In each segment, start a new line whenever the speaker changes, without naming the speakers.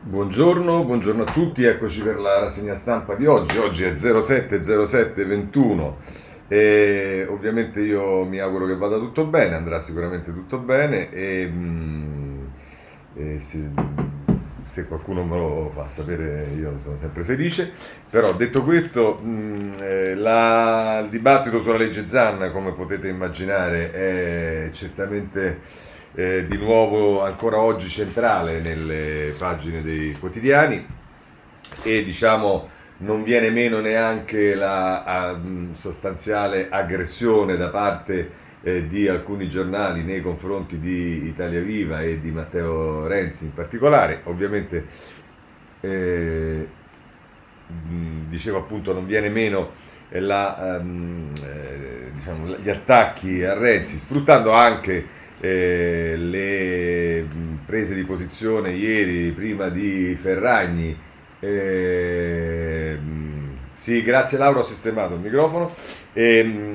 Buongiorno, buongiorno a tutti, eccoci per la rassegna stampa di oggi. Oggi è 070721 e ovviamente io mi auguro che vada tutto bene, andrà sicuramente tutto bene e, mm, e se, se qualcuno me lo fa sapere io sono sempre felice. Però detto questo, mm, eh, la- il dibattito sulla legge Zanna, come potete immaginare, è certamente eh, di nuovo ancora oggi centrale nelle pagine dei quotidiani e diciamo non viene meno neanche la a, mh, sostanziale aggressione da parte eh, di alcuni giornali nei confronti di Italia Viva e di Matteo Renzi in particolare. Ovviamente eh, mh, dicevo appunto non viene meno eh, la, ehm, eh, diciamo, gli attacchi a Renzi, sfruttando anche eh, le mh, prese di posizione ieri prima di Ferragni. eh, mh, sì, grazie Laura, ho sistemato il microfono. eh,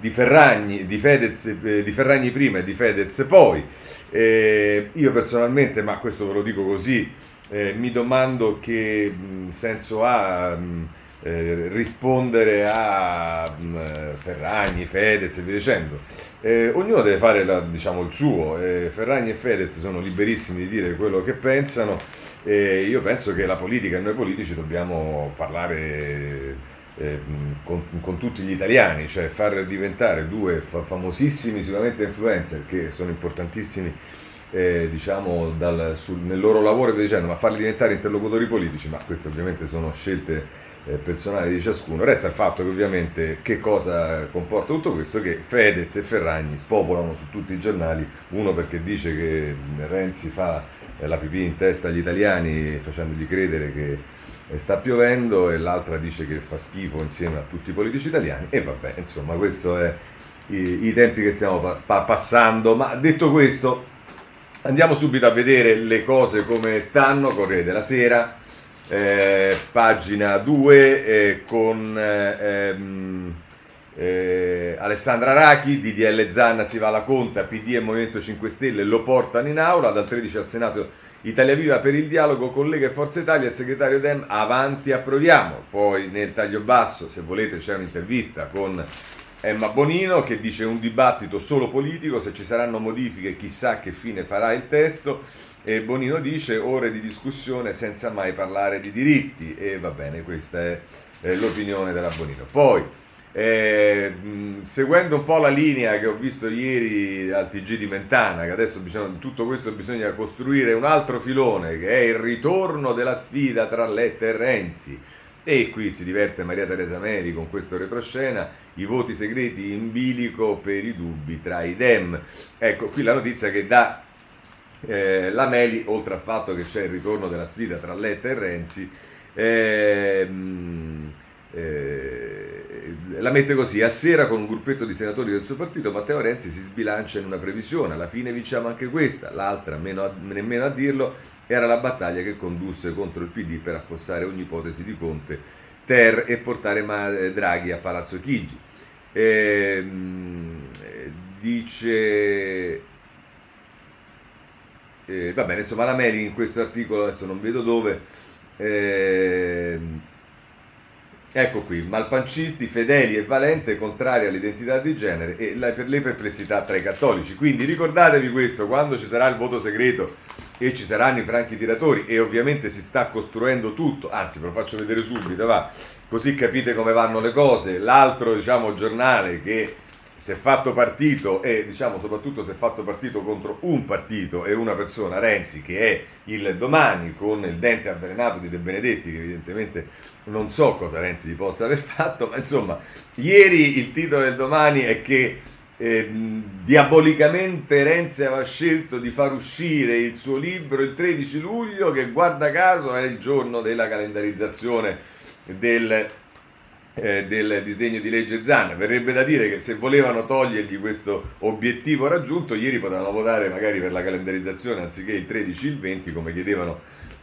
di Ferragni, di Fedez, eh, di Ferragni prima e di Fedez poi. Eh, io personalmente, ma questo ve lo dico così, eh, mi domando che senso ha mh, eh, rispondere a mh, Ferragni, Fedez e via dicendo. Eh, ognuno deve fare la- diciamo, il suo. eh, Ferragni e Fedez sono liberissimi di dire quello che pensano. e io penso che la politica e noi politici dobbiamo parlare eh, con, con tutti gli italiani, cioè far diventare due fa- famosissimi sicuramente influencer che sono importantissimi eh, diciamo dal- sul- nel loro lavoro dicendo, ma farli diventare interlocutori politici, ma queste ovviamente sono scelte eh, personali di ciascuno. Resta il fatto che ovviamente che cosa comporta tutto questo? Che Fedez e Ferragni spopolano su tutti i giornali, uno perché dice che Renzi fa eh, la pipì in testa agli italiani facendogli credere che eh, sta piovendo e l'altra dice che fa schifo insieme a tutti i politici italiani e vabbè, insomma, questo è i, i tempi che stiamo pa- pa- passando. Ma detto questo, andiamo subito a vedere le cose come stanno, Corriere della Sera eh, pagina 2 eh, con eh, ehm, eh, Alessandra Rachi, DDL Zanna si va alla conta, PD e Movimento 5 Stelle lo portano in aula, dal 13 al Senato Italia Viva per il dialogo con Lega e Forza Italia, il segretario Dem avanti approviamo, poi nel taglio basso se volete c'è un'intervista con Emma Bonino che dice un dibattito solo politico, se ci saranno modifiche chissà che fine farà il testo e Bonino dice ore di discussione senza mai parlare di diritti e va bene, questa è l'opinione della Bonino. Poi, eh, seguendo un po' la linea che ho visto ieri al TG di Mentana, che adesso bisogna, tutto questo bisogna costruire un altro filone che è il ritorno della sfida tra Letta e Renzi. E qui si diverte Maria Teresa Meri con questo retroscena, i voti segreti in bilico per i dubbi tra i Dem. Ecco, qui la notizia che dà eh, la Meli, oltre al fatto che c'è il ritorno della sfida tra Letta e Renzi, ehm, eh, la mette così, a sera con un gruppetto di senatori del suo partito Matteo Renzi si sbilancia in una previsione, alla fine vinciamo anche questa, l'altra, a- nemmeno a dirlo, era la battaglia che condusse contro il PD per affossare ogni ipotesi di Conte, Ter e portare Ma- eh, Draghi a Palazzo Chigi. Eh, dice eh, va bene, insomma, la Meli in questo articolo, adesso non vedo dove, ehm, ecco qui, malpancisti, fedeli e valente, contrari all'identità di genere e la- per le perplessità tra i cattolici. Quindi ricordatevi questo, quando ci sarà il voto segreto e ci saranno i franchi tiratori e ovviamente si sta costruendo tutto, anzi ve lo faccio vedere subito, va, così capite come vanno le cose. L'altro, diciamo, giornale che si è fatto partito e diciamo soprattutto si è fatto partito contro un partito e una persona, Renzi, che è il domani con il dente avvelenato di De Benedetti, che evidentemente non so cosa Renzi gli possa aver fatto, ma insomma, ieri il titolo del domani è che eh, diabolicamente Renzi aveva scelto di far uscire il suo libro il 13 luglio, che guarda caso è il giorno della calendarizzazione del eh, del disegno di legge Zan. Verrebbe da dire che se volevano togliergli questo obiettivo raggiunto, ieri potevano votare magari per la calendarizzazione anziché il 13 il 20 come chiedevano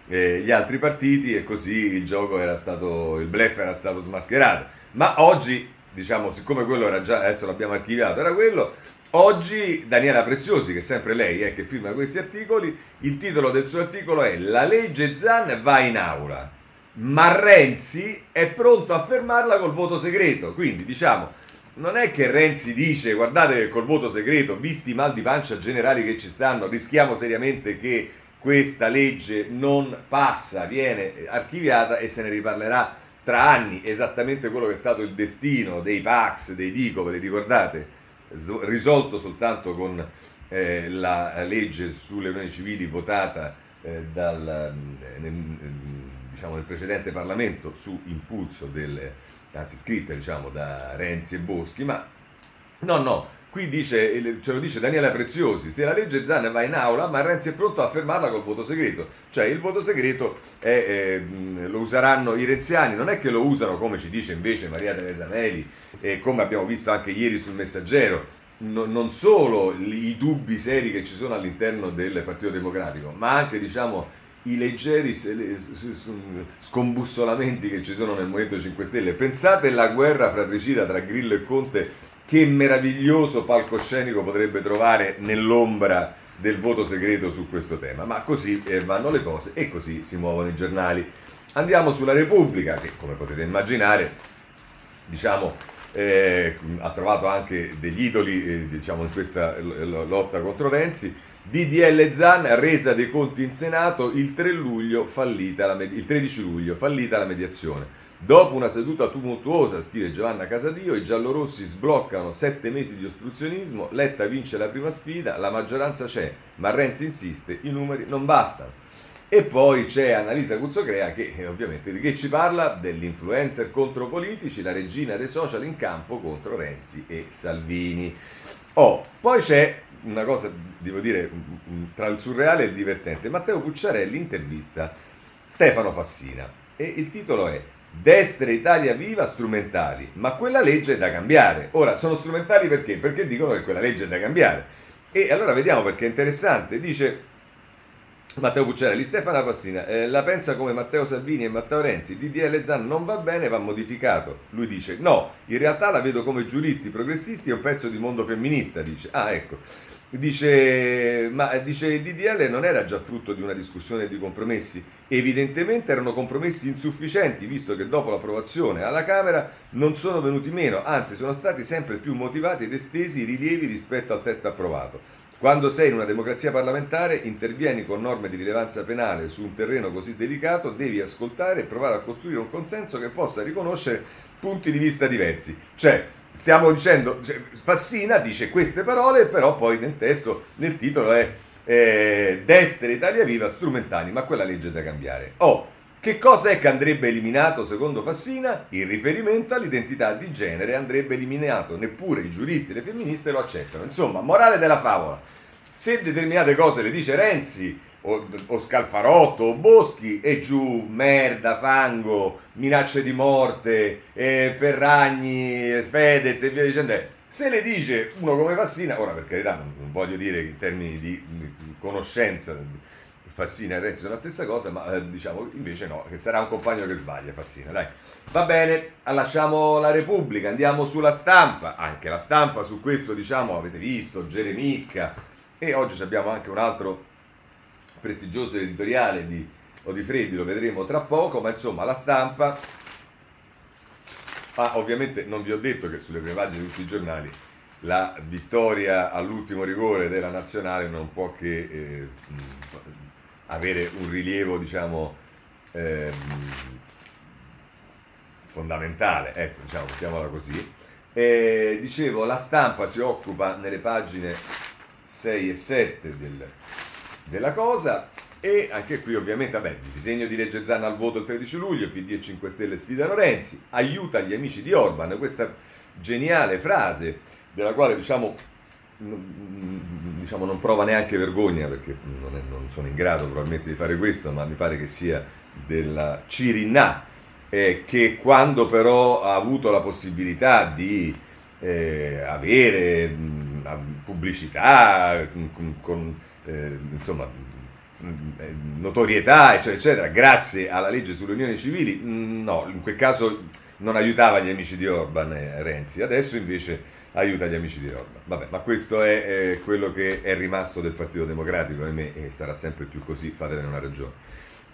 eh, gli altri partiti e così il gioco era stato, il blef era stato smascherato. Ma oggi, diciamo, siccome quello era già, adesso l'abbiamo archiviato, era quello, Oggi Daniela Preziosi, che è sempre lei eh, che firma questi articoli, il titolo del suo articolo è La legge Zan va in aula, ma Renzi è pronto a fermarla col voto segreto. Quindi diciamo, non è che Renzi dice guardate che col voto segreto, visti i mal di pancia generali che ci stanno, rischiamo seriamente che questa legge non passa, viene archiviata e se ne riparlerà tra anni, esattamente quello che è stato il destino dei Pax, dei Dico, ve li ricordate? risolto soltanto con eh, la legge sulle unioni civili votata eh, dal, eh, diciamo, nel, precedente Parlamento su impulso del, anzi scritta diciamo, da Renzi e Boschi, ma no, no, qui dice, ce lo dice Daniela Preziosi, se la legge Zan va in aula, ma Renzi è pronto a fermarla col voto segreto, cioè il voto segreto è, eh, lo useranno i renziani, non è che lo usano come ci dice invece Maria Teresa Meli e come abbiamo visto anche ieri sul messaggero, no, non solo i dubbi seri che ci sono all'interno del Partito Democratico, ma anche diciamo i leggeri scombussolamenti che ci sono nel Movimento 5 Stelle. Pensate alla guerra fratricida tra Grillo e Conte, che meraviglioso palcoscenico potrebbe trovare nell'ombra del voto segreto su questo tema. Ma così eh, vanno le cose e così si muovono i giornali. Andiamo sulla Repubblica, che come potete immaginare, diciamo, eh, ha trovato anche degli idoli eh, diciamo, in questa lotta contro Renzi. DDL Zan, resa dei conti in Senato il, 3 luglio, fallita la, il 13 luglio, fallita la mediazione. Dopo una seduta tumultuosa, scrive Giovanna Casadio, i giallorossi sbloccano sette mesi di ostruzionismo, Letta vince la prima sfida, la maggioranza c'è, ma Renzi insiste, i numeri non bastano. E poi c'è Annalisa Cuzzocrea che eh, ovviamente di che ci parla? Dell'influencer contro politici, la regina dei social in campo contro Renzi e Salvini. Oh, poi c'è una cosa, devo dire, tra il surreale e il divertente. Matteo Pucciarelli intervista Stefano Fassina e il titolo è Destra Italia Viva strumentali, ma quella legge è da cambiare. Ora, sono strumentali perché? Perché dicono che quella legge è da cambiare. E allora vediamo perché è interessante. Dice Matteo Cucciarelli, Stefano Passina, eh, la pensa come Matteo Salvini e Matteo Renzi, DDL Zan non va bene, va modificato. Lui dice no, in realtà la vedo come giuristi progressisti e un pezzo di mondo femminista, dice. Ah, ecco. Dice, ma dice il DDL non era già frutto di una discussione di compromessi? Evidentemente erano compromessi insufficienti, visto che dopo l'approvazione alla Camera non sono venuti meno, anzi sono stati sempre più motivati ed estesi i rilievi rispetto al testo approvato. Quando sei in una democrazia parlamentare, intervieni con norme di rilevanza penale su un terreno così delicato, devi ascoltare e provare a costruire un consenso che possa riconoscere punti di vista diversi. Cioè, stiamo dicendo, cioè, Fassina dice queste parole, però poi nel testo, nel titolo è eh, Destra Italia Viva strumentali, ma quella legge è da cambiare. Oh, che cosa è che andrebbe eliminato secondo Fassina? Il riferimento all'identità di genere andrebbe eliminato, neppure i giuristi e le femministe lo accettano. Insomma, morale della favola. Se determinate cose le dice Renzi o, o Scalfarotto o Boschi e giù merda, fango, minacce di morte, eh, Ferragni, Svedez e via dicendo. Se le dice uno come Fassina, ora per carità non, non voglio dire in termini di, di conoscenza Fassina e Renzi sono la stessa cosa, ma eh, diciamo invece no, che sarà un compagno che sbaglia Fassina, dai. Va bene, lasciamo la Repubblica, andiamo sulla stampa, anche la stampa su questo diciamo avete visto, Geremicca e oggi abbiamo anche un altro prestigioso editoriale di Odifreddi, lo vedremo tra poco, ma insomma la stampa, ah, ovviamente non vi ho detto che sulle prime pagine di tutti i giornali la vittoria all'ultimo rigore della nazionale non può che eh, avere un rilievo, diciamo, ehm, fondamentale, ecco, diciamo, mettiamola così. E, dicevo, la stampa si occupa nelle pagine 6 e 7 del, della cosa. E anche qui ovviamente, vabbè, il disegno di legge Zanna al voto il 13 luglio, PD e 5 Stelle sfidano Renzi, aiuta gli amici di Orban, questa geniale frase della quale diciamo diciamo, non prova neanche vergogna perché non, è, non, sono in grado probabilmente di fare questo, ma mi pare che sia della Cirinà, eh, che quando però ha avuto la possibilità di eh, avere mh, pubblicità con, con eh, insomma, notorietà, eccetera, eccetera, grazie alla legge sulle unioni civili, no, in quel caso non aiutava gli amici di Orban eh, Renzi, adesso invece aiuta gli amici di Orban. Vabbè, ma questo è eh, quello che è rimasto del Partito Democratico, ahimè, e sarà sempre più così, fatevene una ragione.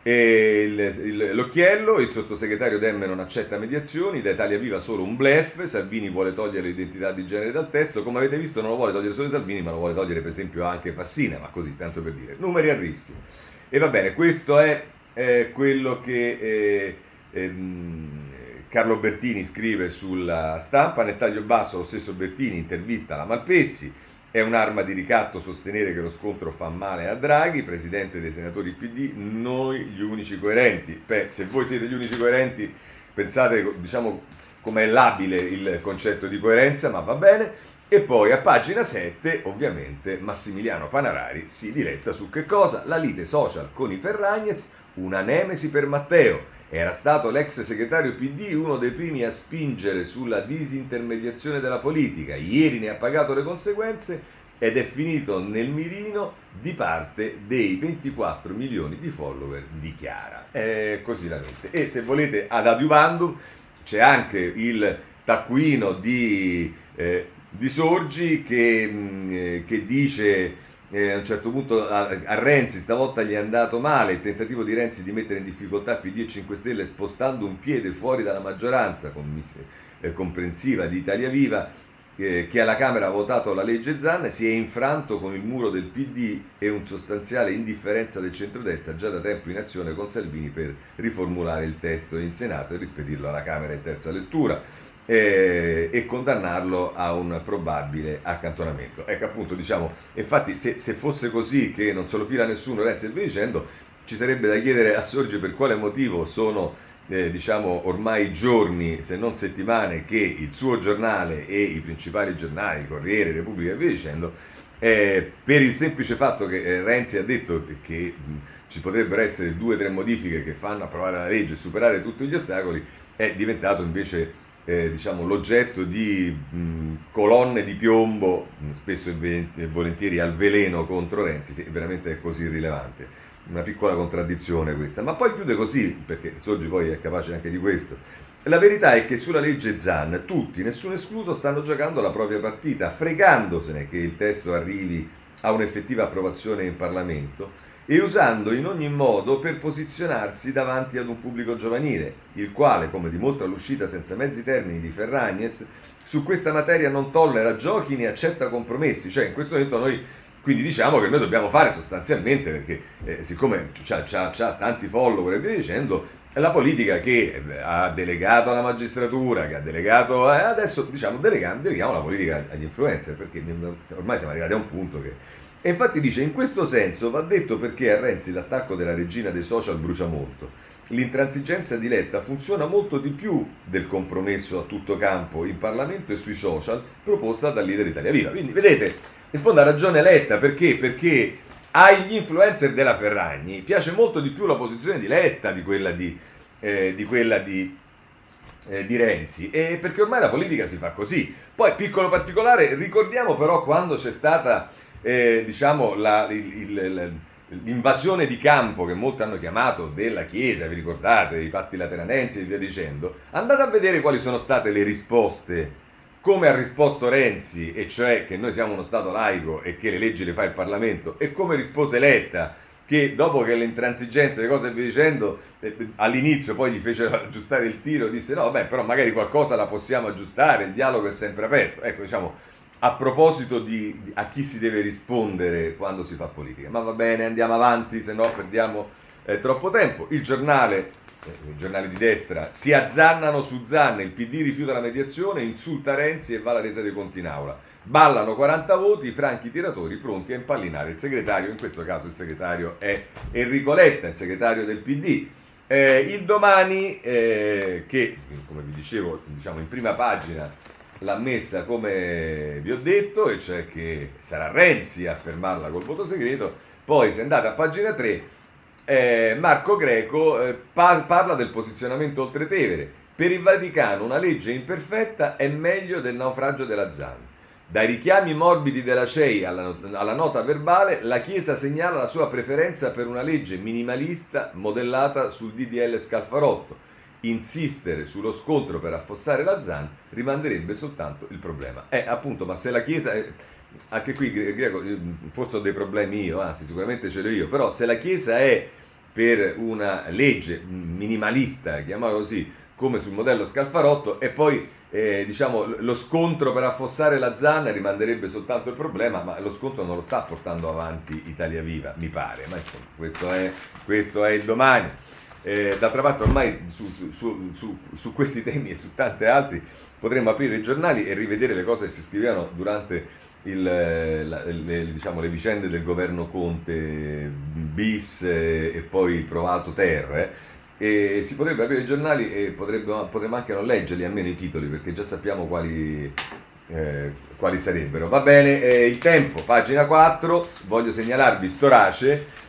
Il, il, l'occhiello, il sottosegretario Demme non accetta mediazioni, da Italia Viva solo un blef, Salvini vuole togliere l'identità di genere dal testo, come avete visto non lo vuole togliere solo Salvini, ma lo vuole togliere per esempio anche Fassina, ma così, tanto per dire. Numeri a rischio. E va bene, questo è eh, quello che eh, ehm, Carlo Bertini scrive sulla stampa, nel taglio basso lo stesso Bertini intervista la Malpezzi, è un'arma di ricatto sostenere che lo scontro fa male a Draghi, presidente dei senatori PD, noi gli unici coerenti. Beh, se voi siete gli unici coerenti, pensate, diciamo, com'è labile il concetto di coerenza, ma va bene. E poi a pagina 7, ovviamente, Massimiliano Panarari si diletta su che cosa? La lite social con i Ferragnez, una nemesi per Matteo. Era stato l'ex segretario PD uno dei primi a spingere sulla disintermediazione della politica. Ieri ne ha pagato le conseguenze ed è finito nel mirino di parte dei 24 milioni di follower di Chiara. È così la mente. E se volete ad adiuvandum c'è anche il taccuino di, eh, di Sorgi che, mm, eh, che dice eh, a un certo punto a, a, Renzi stavolta gli è andato male il tentativo di Renzi di mettere in difficoltà PD e 5 Stelle spostando un piede fuori dalla maggioranza eh, comprensiva di Italia Viva eh, che alla Camera ha votato la legge Zanna si è infranto con il muro del PD e un sostanziale indifferenza del centrodestra già da tempo in azione con Salvini per riformulare il testo in Senato e rispedirlo alla Camera in terza lettura eh, e condannarlo a un probabile accantonamento. Ecco appunto, diciamo, infatti se, se fosse così che non se lo fila nessuno, Renzi e via dicendo, ci sarebbe da chiedere a Sorge per quale motivo sono eh, diciamo ormai giorni, se non settimane, che il suo giornale e i principali giornali, Corriere, Repubblica e via dicendo, eh, per il semplice fatto che eh, Renzi ha detto che, mh, ci potrebbero essere due o tre modifiche che fanno approvare la legge e superare tutti gli ostacoli, è diventato invece eh, diciamo, l'oggetto di mh, colonne di piombo, mh, spesso e volentieri al veleno contro Renzi, sì, veramente è così rilevante. Una piccola contraddizione questa, ma poi chiude così, perché Soggi poi è capace anche di questo. La verità è che sulla legge Zan tutti, nessuno escluso, stanno giocando la propria partita, fregandosene che il testo arrivi a un'effettiva approvazione in Parlamento e usando in ogni modo per posizionarsi davanti ad un pubblico giovanile, il quale, come dimostra l'uscita senza mezzi termini di Ferragnez, su questa materia non tollera giochi né accetta compromessi, cioè in questo momento noi quindi diciamo che noi dobbiamo fare sostanzialmente, perché eh, siccome ha tanti follower e via dicendo, la politica che eh, ha delegato alla magistratura, che ha delegato, eh, adesso diciamo deleghiamo, deleghiamo la politica agli influencer, perché ormai siamo arrivati a un punto che e infatti dice, in questo senso va detto perché a Renzi l'attacco della regina dei social brucia molto. L'intransigenza di Letta funziona molto di più del compromesso a tutto campo in Parlamento e sui social proposta dal leader Italia Viva. Quindi vedete, in fondo ha ragione Letta perché? Perché agli influencer della Ferragni piace molto di più la posizione di Letta di quella di, eh, di, quella di, eh, di Renzi, e perché ormai la politica si fa così. Poi, piccolo particolare, ricordiamo però quando c'è stata eh, diciamo, la, il, il, l'invasione di campo che molti hanno chiamato della Chiesa, vi ricordate, i patti lateranensi e via dicendo, andate a vedere quali sono state le risposte, come ha risposto Renzi, e cioè che noi siamo uno Stato laico e che le leggi le fa il Parlamento, e come rispose Letta, che dopo che le intransigenze, le cose e via dicendo, eh, all'inizio poi gli fecero aggiustare il tiro, disse no, beh, però magari qualcosa la possiamo aggiustare, il dialogo è sempre aperto. Ecco, diciamo, a proposito di, di, a chi si deve rispondere quando si fa politica. Ma va bene, andiamo avanti, se no perdiamo eh, troppo tempo. Il giornale, eh, i giornali di destra, si azzannano su Zanne, il PD rifiuta la mediazione, insulta Renzi e va alla resa dei conti in aula. Ballano 40 voti, franchi tiratori pronti a impallinare il segretario, in questo caso il segretario è Enrico Letta, il segretario del PD. Eh, il domani, eh, che come vi dicevo, diciamo in prima pagina l'ha messa come vi ho detto, e cioè che sarà Renzi a fermarla col voto segreto. Poi, se andate a pagina 3, eh, Marco Greco eh, par- parla del posizionamento oltre Tevere. Per il Vaticano una legge imperfetta è meglio del naufragio della Zan. Dai richiami morbidi della CEI alla, alla, nota verbale, la Chiesa segnala la sua preferenza per una legge minimalista modellata sul DDL Scalfarotto. Insistere sullo scontro per affossare la ZAN rimanderebbe soltanto il problema. Eh, appunto, ma se la Chiesa... È, anche qui, Greco, forse ho dei problemi io, anzi sicuramente ce l'ho io, però se la Chiesa è per una legge minimalista, chiamiamola così, come sul modello Scalfarotto, e poi eh, diciamo, lo scontro per affossare la zanna rimanderebbe soltanto il problema, ma lo scontro non lo sta portando avanti Italia Viva, mi pare, ma insomma, questo è, questo è il domani. Eh, d'altra parte ormai su, su, su, su, questi temi e su tanti altri potremmo aprire i giornali e rivedere le cose che si scrivevano durante il, la, le, diciamo, le, vicende del governo Conte bis e, e poi provato ter e si potrebbe aprire i giornali e potremmo, potremmo anche non leggerli almeno i titoli perché già sappiamo quali, eh, quali sarebbero. Va bene eh, il tempo pagina 4 voglio segnalarvi Storace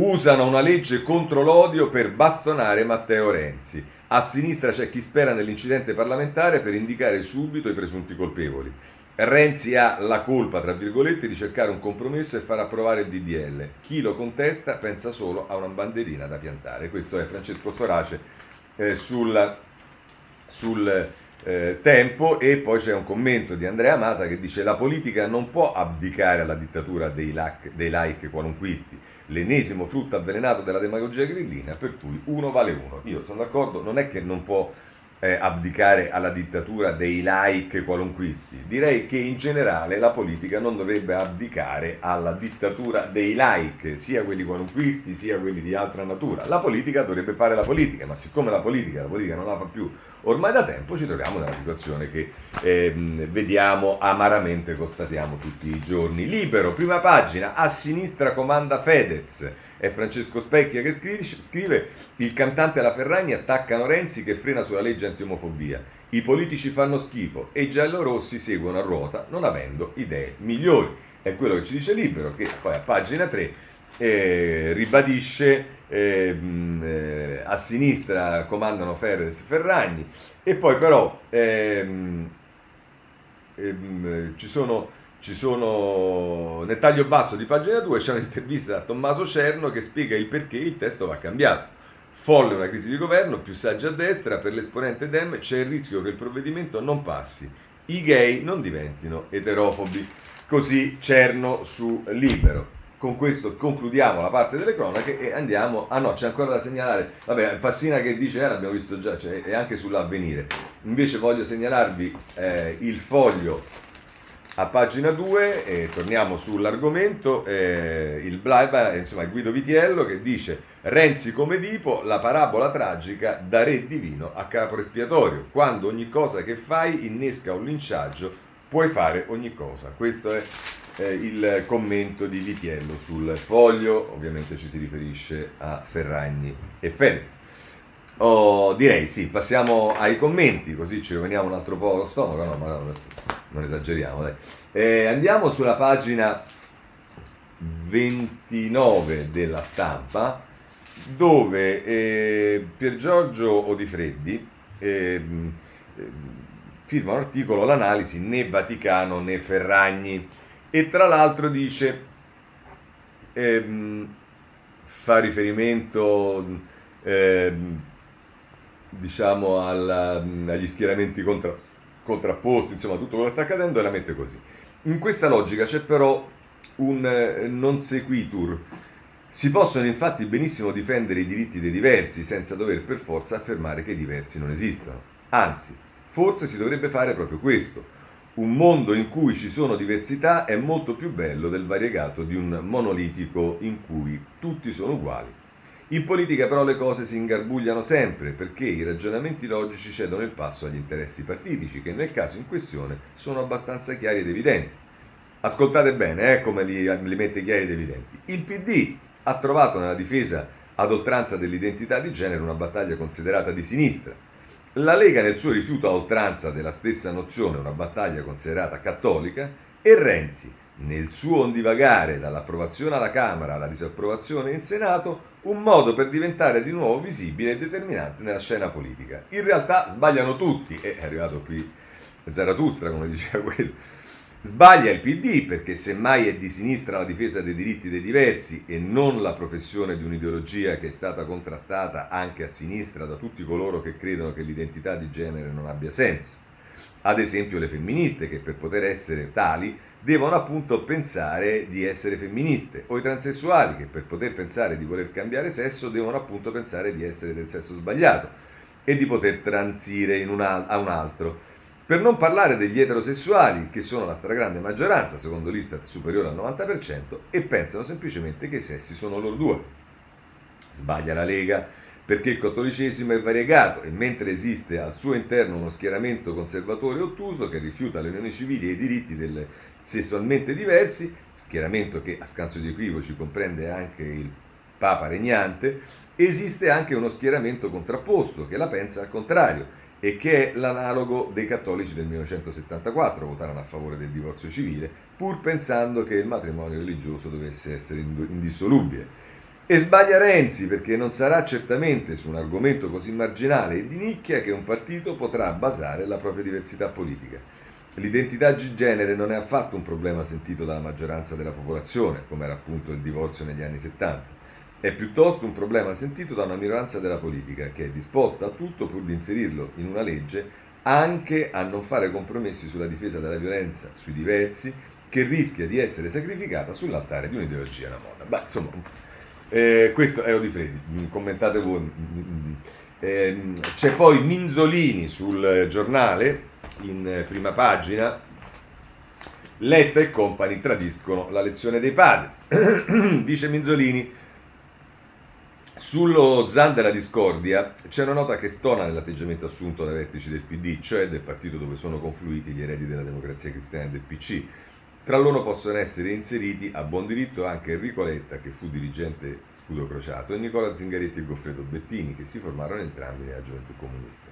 usano una legge contro l'odio per bastonare Matteo Renzi a sinistra c'è chi spera nell'incidente parlamentare per indicare subito i presunti colpevoli Renzi ha la colpa, tra virgolette, di cercare un compromesso e far approvare il DDL. Chi lo contesta pensa solo a una banderina da piantare. Questo è Francesco Sorace eh, sul, sul eh, tempo e poi c'è un commento di Andrea Amata che dice la politica non può abdicare alla dittatura dei, lac, dei like qualunquisti, l'ennesimo frutto avvelenato della demagogia grillina per cui uno vale uno. Io sono d'accordo, non è che non può eh, abdicare alla dittatura dei like qualunquisti. Direi che in generale la politica non dovrebbe abdicare alla dittatura dei like, sia quelli qualunquisti sia quelli di altra natura. La politica dovrebbe fare la politica, ma siccome la politica, la politica non la fa più ormai da tempo, ci troviamo nella situazione che eh, vediamo amaramente, constatiamo tutti i giorni. Libero, prima pagina, a sinistra comanda Fedez è Francesco Specchia che scrive il cantante e la Ferragni attaccano Renzi che frena sulla legge antiomofobia. I politici fanno schifo e i giallorossi seguono a ruota non avendo idee migliori. È quello che ci dice Libero che poi a pagina 3 eh, ribadisce ehm, eh, a sinistra comandano Ferres e Ferragni e poi però ehm, ehm, ci sono ci sono nel taglio basso di pagina 2 c'è un'intervista da Tommaso Cerno che spiega il perché il testo va cambiato. Folle una crisi di governo, più saggia a destra, per l'esponente Dem c'è il rischio che il provvedimento non passi. I gay non diventino eterofobi. Così Cerno su Libero. Con questo concludiamo la parte delle cronache e andiamo. Ah no, c'è ancora da segnalare. Vabbè, Fassina che dice, eh, l'abbiamo visto già, cioè, è anche sull'avvenire. Invece voglio segnalarvi eh, il foglio a pagina 2 eh, torniamo sull'argomento, eh, il Blaiba, insomma Guido Vitiello che dice Renzi come Dipo, la parabola tragica da re divino a capo espiatorio, quando ogni cosa che fai innesca un linciaggio, puoi fare ogni cosa. Questo è eh, il commento di Vitiello sul foglio, ovviamente ci si riferisce a Ferragni e Fedez. Oh, direi sì, passiamo ai commenti, così ci roveniamo un altro po' lo stomaco, no, ma no, non esageriamo, dai. Eh, andiamo sulla pagina 29 della stampa, dove eh, Pier Giorgio Odifreddi eh, firma un articolo, l'analisi né Vaticano né Ferragni, e tra l'altro dice, ehm, fa riferimento ehm, diciamo alla, agli schieramenti contra, contrapposti, insomma tutto quello che sta accadendo e la mette così. In questa logica c'è però un eh, non sequitur. Si possono infatti benissimo difendere i diritti dei diversi senza dover per forza affermare che i diversi non esistono. Anzi, forse si dovrebbe fare proprio questo. Un mondo in cui ci sono diversità è molto più bello del variegato di un monolitico in cui tutti sono uguali in politica però le cose si ingarbugliano sempre perché i ragionamenti logici cedono il passo agli interessi partitici che nel caso in questione sono abbastanza chiari ed evidenti. Ascoltate bene eh, come li, li mette chiari ed evidenti. Il PD ha trovato nella difesa ad oltranza dell'identità di genere una battaglia considerata di sinistra. La Lega nel suo rifiuto a oltranza della stessa nozione una battaglia considerata cattolica e Renzi nel suo ondivagare dall'approvazione alla Camera alla disapprovazione in Senato, un modo per diventare di nuovo visibile e determinante nella scena politica. In realtà sbagliano tutti, e è arrivato qui Zaratustra, come diceva quello. Sbaglia il PD perché semmai è di sinistra la difesa dei diritti dei diversi e non la professione di un'ideologia che è stata contrastata anche a sinistra da tutti coloro che credono che l'identità di genere non abbia senso. Ad esempio le femministe che per poter essere tali devono appunto pensare di essere femministe o i transessuali che per poter pensare di voler cambiare sesso devono appunto pensare di essere del sesso sbagliato e di poter transire un al- a un altro. Per non parlare degli eterosessuali, che sono la stragrande maggioranza, secondo l'Istat superiore al 90%, e pensano semplicemente che i sessi sono loro due. Sbaglia la Lega, perché il cattolicesimo è variegato e mentre esiste al suo interno uno schieramento conservatore ottuso che rifiuta le unioni civili e i diritti delle sessualmente diversi, schieramento che a scanso di equivoci comprende anche il Papa regnante, esiste anche uno schieramento contrapposto che la pensa al contrario e che è l'analogo dei cattolici del 1974, votarono a favore del divorzio civile, pur pensando che il matrimonio religioso dovesse essere indissolubile. E sbaglia Renzi perché non sarà certamente su un argomento così marginale e di nicchia che un partito potrà basare la propria diversità politica. L'identità di genere non è affatto un problema sentito dalla maggioranza della popolazione, come era appunto il divorzio negli anni 70 è piuttosto un problema sentito da una minoranza della politica che è disposta a tutto pur di inserirlo in una legge anche a non fare compromessi sulla difesa della violenza sui diversi che rischia di essere sacrificata sull'altare di un'ideologia alla moda. Beh, insomma, eh, questo è Odifredi, commentate voi. Eh, c'è poi Minzolini sul giornale, in prima pagina, Letta e compagni tradiscono la lezione dei padri. Dice Minzolini, sullo Zan della discordia c'è una nota che stona nell'atteggiamento assunto dai vertici del PD, cioè del partito dove sono confluiti gli eredi della democrazia cristiana e del PC. Tra loro possono essere inseriti a buon diritto anche Enrico Letta, che fu dirigente scudo crociato, e Nicola Zingaretti e Goffredo Bettini, che si formarono entrambi nella gioventù comunista.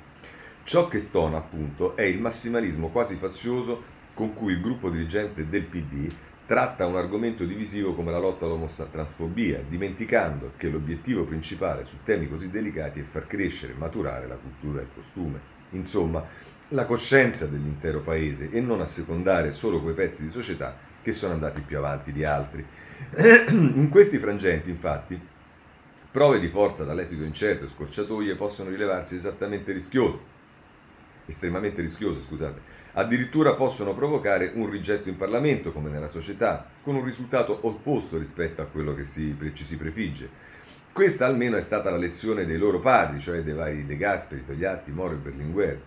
Ciò che stona, appunto, è il massimalismo quasi fazioso con cui il gruppo dirigente del PD tratta un argomento divisivo come la lotta all'omotransfobia, dimenticando che l'obiettivo principale su temi così delicati è far crescere e maturare la cultura e il costume. Insomma, la coscienza dell'intero paese e non assecondare solo quei pezzi di società che sono andati più avanti di altri. In questi frangenti, infatti, prove di forza dall'esito incerto e scorciatoie possono rilevarsi esattamente rischiose estremamente rischiose, scusate, addirittura possono provocare un rigetto in Parlamento, come nella società, con un risultato opposto rispetto a quello che si, ci si prefigge. Questa almeno è stata la lezione dei loro padri, cioè dei vari De Gasperi, Togliatti, Moro e Berlinguer.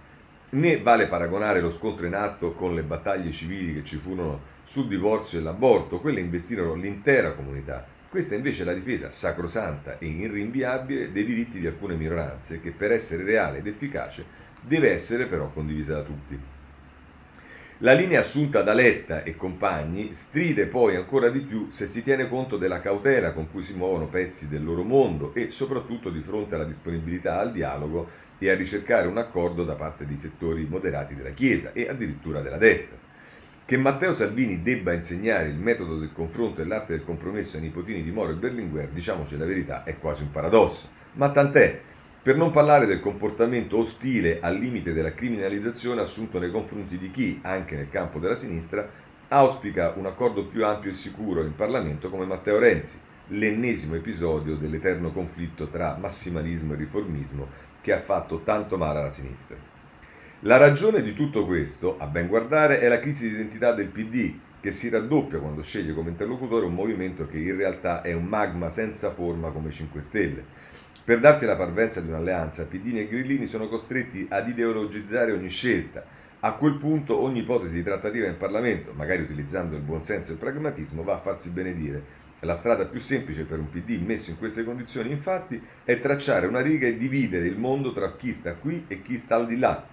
Né vale paragonare lo scontro in atto con le battaglie civili che ci furono sul divorzio e l'aborto, quelle investirono l'intera comunità. Questa invece è la difesa sacrosanta e irrinviabile dei diritti di alcune minoranze che per essere reale ed efficace deve essere però condivisa da tutti. La linea assunta da Letta e compagni stride poi ancora di più se si tiene conto della cautela con cui si muovono pezzi del loro mondo e soprattutto di fronte alla disponibilità al dialogo e a ricercare un accordo da parte di settori moderati della Chiesa e addirittura della destra. Che Matteo Salvini debba insegnare il metodo del confronto e l'arte del compromesso ai nipotini di Moro e Berlinguer, diciamoci la verità, è quasi un paradosso. Ma tant'è, per non parlare del comportamento ostile al limite della criminalizzazione assunto nei confronti di chi, anche nel campo della sinistra, auspica un accordo più ampio e sicuro in Parlamento come Matteo Renzi, l'ennesimo episodio dell'eterno conflitto tra massimalismo e riformismo che ha fatto tanto male alla sinistra. La ragione di tutto questo, a ben guardare, è la crisi di identità del PD, che si raddoppia quando sceglie come interlocutore un movimento che in realtà è un magma senza forma come 5 Stelle per darsi la parvenza di un'alleanza, Piddini e Grillini sono costretti ad ideologizzare ogni scelta. A quel punto ogni ipotesi di trattativa in Parlamento, magari utilizzando il buonsenso e il pragmatismo, va a farsi benedire. La strada più semplice per un PD messo in queste condizioni, infatti, è tracciare una riga e dividere il mondo tra chi sta qui e chi sta al di là,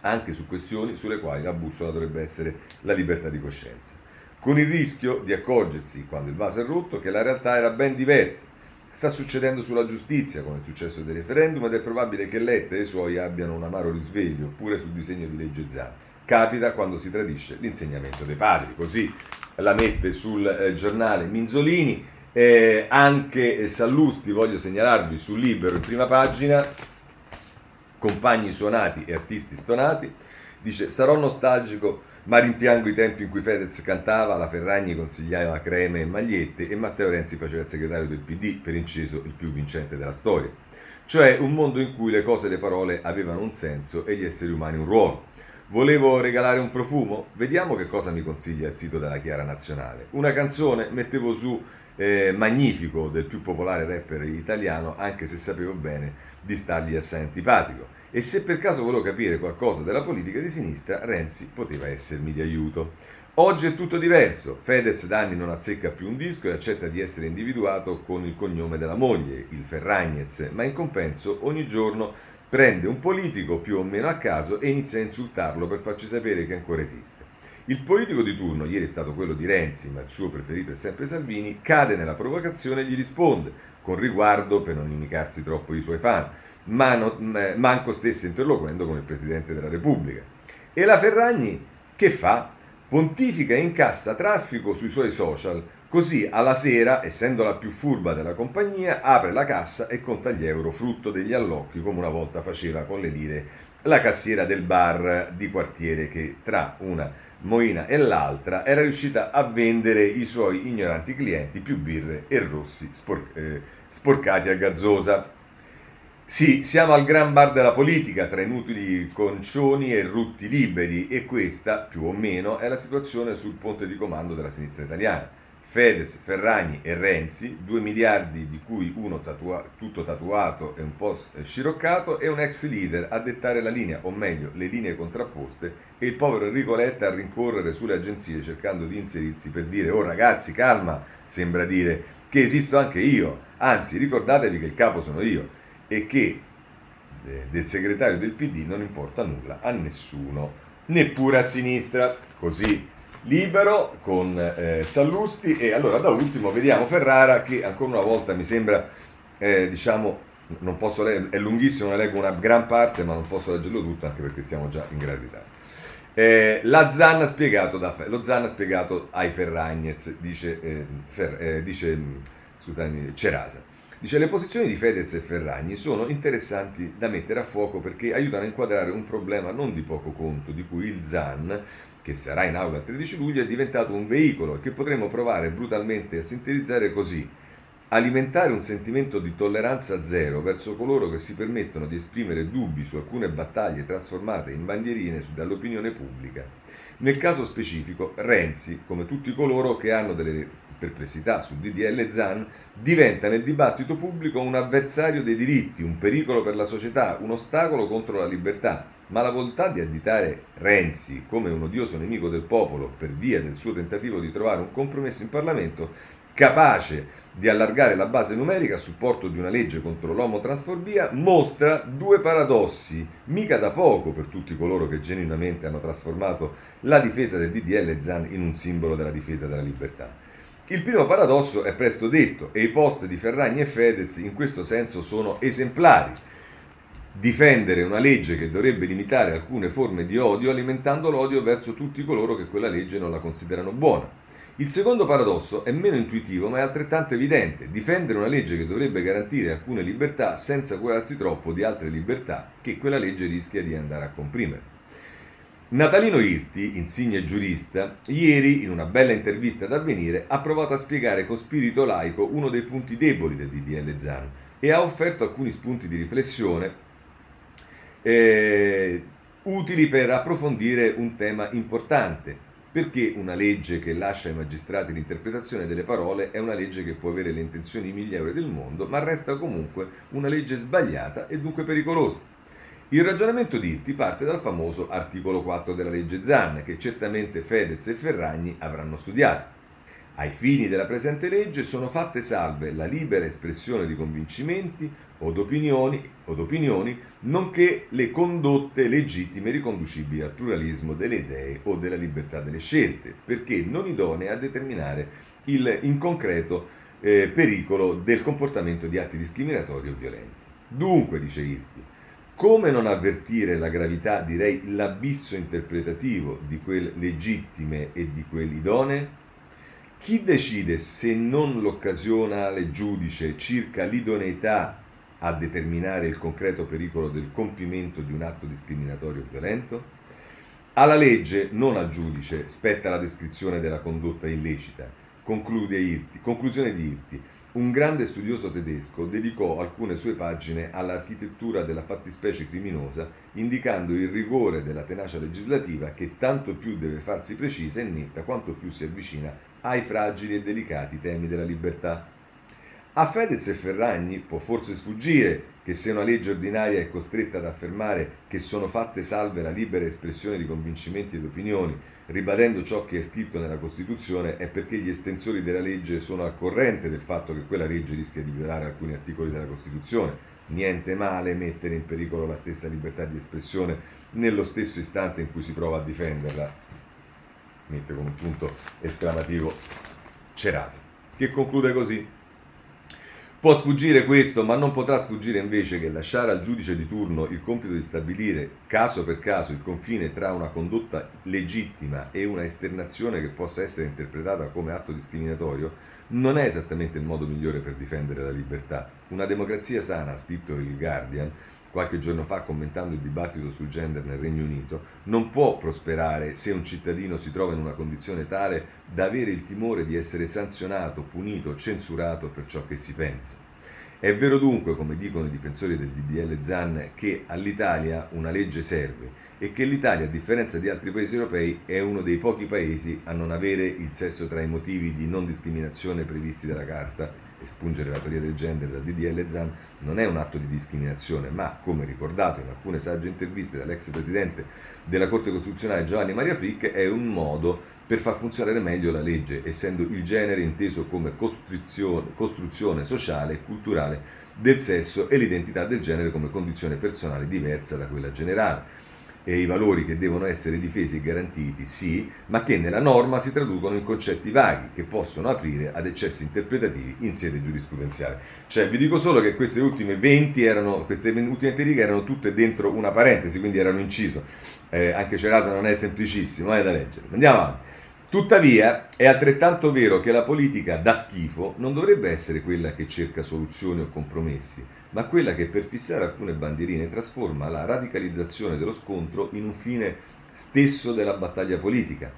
anche su questioni sulle quali la bussola dovrebbe essere la libertà di coscienza. Con il rischio di accorgersi, quando il vaso è rotto, che la realtà era ben diversa Sta succedendo sulla giustizia, come è successo del referendum, ed è probabile che Letta e i suoi abbiano un amaro risveglio, oppure sul disegno di legge Zan. Capita quando si tradisce l'insegnamento dei padri. Così la mette sul eh, giornale Minzolini. Eh, anche Sallusti, voglio segnalarvi sul libro in prima pagina, compagni suonati e artisti stonati, dice sarò nostalgico ma rimpiango i tempi in cui Fedez cantava, la Ferragni consigliava creme e magliette e Matteo Renzi faceva il segretario del PD, per inciso il più vincente della storia. Cioè un mondo in cui le cose e le parole avevano un senso e gli esseri umani un ruolo. Volevo regalare un profumo? Vediamo che cosa mi consiglia il sito della Chiara Nazionale. Una canzone mettevo su eh, Magnifico del più popolare rapper italiano, anche se sapevo bene di stargli assai antipatico. E se per caso volevo capire qualcosa della politica di sinistra, Renzi poteva essermi di aiuto. Oggi è tutto diverso. Fedez da anni non azzecca più un disco e accetta di essere individuato con il cognome della moglie, il Ferragnez, ma in compenso ogni giorno prende un politico più o meno a caso e inizia a insultarlo per farci sapere che ancora esiste. Il politico di turno, ieri è stato quello di Renzi, ma il suo preferito è sempre Salvini, cade nella provocazione e gli risponde, con riguardo per non inimicarsi troppo i suoi fan manco stesse interloquendo con il Presidente della Repubblica. E la Ferragni che fa? Pontifica e incassa traffico sui suoi social, così alla sera, essendo la più furba della compagnia, apre la cassa e conta gli euro frutto degli allocchi come una volta faceva con le lire la cassiera del bar di quartiere che tra una moina e l'altra era riuscita a vendere i suoi ignoranti clienti più birre e rossi spor- eh, sporcati a gazzosa. Sì, siamo al gran bar della politica, tra inutili concioni e rutti liberi, e questa, più o meno, è la situazione sul ponte di comando della sinistra italiana. Fedez, Ferragni e Renzi, due miliardi di cui uno tatua- tutto tatuato e un po' sciroccato, e un ex leader a dettare la linea, o meglio, le linee contrapposte, e il povero Enrico Letta a rincorrere sulle agenzie cercando di inserirsi per dire, oh ragazzi, calma, sembra dire, che esisto anche io, anzi ricordatevi che il capo sono io e che eh, del segretario del PD non importa nulla a nessuno, neppure a sinistra. Così libero con eh, Sallusti e allora da ultimo vediamo Ferrara che ancora una volta mi sembra, eh, diciamo, non posso leggere, è lunghissimo, ne leggo una gran parte ma non posso leggerlo tutto anche perché siamo già in ritardo. Eh, la Zanna spiegato da, lo Zanna spiegato ai Ferragnez, dice, eh, Fer, eh, dice scusami, Cerasa. Dice le posizioni di Fedez e Ferragni sono interessanti da mettere a fuoco perché aiutano a inquadrare un problema non di poco conto, di cui il ZAN, che sarà in aula il 13 luglio, è diventato un veicolo e che potremmo provare brutalmente a sintetizzare così. Alimentare un sentimento di tolleranza zero verso coloro che si permettono di esprimere dubbi su alcune battaglie trasformate in bandierine dall'opinione pubblica. Nel caso specifico, Renzi, come tutti coloro che hanno delle perplessità sul DDL Zan, diventa nel dibattito pubblico un avversario dei diritti, un pericolo per la società, un ostacolo contro la libertà. Ma la volontà di additare Renzi come un odioso nemico del popolo per via del suo tentativo di trovare un compromesso in Parlamento capace di allargare la base numerica a supporto di una legge contro l'omotransfobia, mostra due paradossi, mica da poco per tutti coloro che genuinamente hanno trasformato la difesa del DDL Zan in un simbolo della difesa della libertà. Il primo paradosso è presto detto e i post di Ferragni e Fedez in questo senso sono esemplari. Difendere una legge che dovrebbe limitare alcune forme di odio alimentando l'odio verso tutti coloro che quella legge non la considerano buona. Il secondo paradosso è meno intuitivo ma è altrettanto evidente. Difendere una legge che dovrebbe garantire alcune libertà senza curarsi troppo di altre libertà che quella legge rischia di andare a comprimere. Natalino Irti, insigne giurista, ieri in una bella intervista ad avvenire ha provato a spiegare con spirito laico uno dei punti deboli del DDL Zan e ha offerto alcuni spunti di riflessione eh, utili per approfondire un tema importante. Perché una legge che lascia ai magistrati l'interpretazione delle parole è una legge che può avere le intenzioni migliori del mondo, ma resta comunque una legge sbagliata e dunque pericolosa. Il ragionamento di Irti parte dal famoso articolo 4 della legge Zan, che certamente Fedez e Ferragni avranno studiato. Ai fini della presente legge sono fatte salve la libera espressione di convincimenti o opinioni, opinioni, nonché le condotte legittime riconducibili al pluralismo delle idee o della libertà delle scelte, perché non idonee a determinare il, in concreto eh, pericolo del comportamento di atti discriminatori o violenti. Dunque, dice Irti, come non avvertire la gravità, direi l'abisso interpretativo di quel legittime e di quell'idonee? Chi decide se non l'occasionale giudice circa l'idoneità a determinare il concreto pericolo del compimento di un atto discriminatorio o violento? Alla legge, non al giudice, spetta la descrizione della condotta illecita. Irti, conclusione di Irti. Un grande studioso tedesco dedicò alcune sue pagine all'architettura della fattispecie criminosa, indicando il rigore della tenacia legislativa che tanto più deve farsi precisa e netta quanto più si avvicina ai fragili e delicati temi della libertà. A Fedez e Ferragni può forse sfuggire che se una legge ordinaria è costretta ad affermare che sono fatte salve la libera espressione di convincimenti ed opinioni, ribadendo ciò che è scritto nella Costituzione, è perché gli estensori della legge sono al corrente del fatto che quella legge rischia di violare alcuni articoli della Costituzione. Niente male mettere in pericolo la stessa libertà di espressione nello stesso istante in cui si prova a difenderla. Mette con un punto esclamativo Cerasa, che conclude così. Può sfuggire questo, ma non potrà sfuggire invece che lasciare al giudice di turno il compito di stabilire caso per caso il confine tra una condotta legittima e una esternazione che possa essere interpretata come atto discriminatorio non è esattamente il modo migliore per difendere la libertà. Una democrazia sana, ha scritto il Guardian, qualche giorno fa commentando il dibattito sul gender nel Regno Unito, non può prosperare se un cittadino si trova in una condizione tale da avere il timore di essere sanzionato, punito, censurato per ciò che si pensa. È vero dunque, come dicono i difensori del DDL ZAN, che all'Italia una legge serve e che l'Italia, a differenza di altri paesi europei, è uno dei pochi paesi a non avere il sesso tra i motivi di non discriminazione previsti dalla Carta espungere la teoria del gender dal DDL ZAN non è un atto di discriminazione, ma, come ricordato in alcune sagge interviste dall'ex presidente della Corte Costituzionale Giovanni Maria Frick, è un modo per far funzionare meglio la legge, essendo il genere inteso come costruzione sociale e culturale del sesso e l'identità del genere come condizione personale diversa da quella generale e i valori che devono essere difesi e garantiti, sì, ma che nella norma si traducono in concetti vaghi che possono aprire ad eccessi interpretativi in sede giurisprudenziale. Cioè, vi dico solo che queste ultime 20 erano, queste ultime righe erano tutte dentro una parentesi, quindi erano inciso. Eh, anche Cerasa non è semplicissimo, è da leggere. Andiamo avanti. Tuttavia, è altrettanto vero che la politica da schifo non dovrebbe essere quella che cerca soluzioni o compromessi, ma quella che per fissare alcune bandierine trasforma la radicalizzazione dello scontro in un fine stesso della battaglia politica.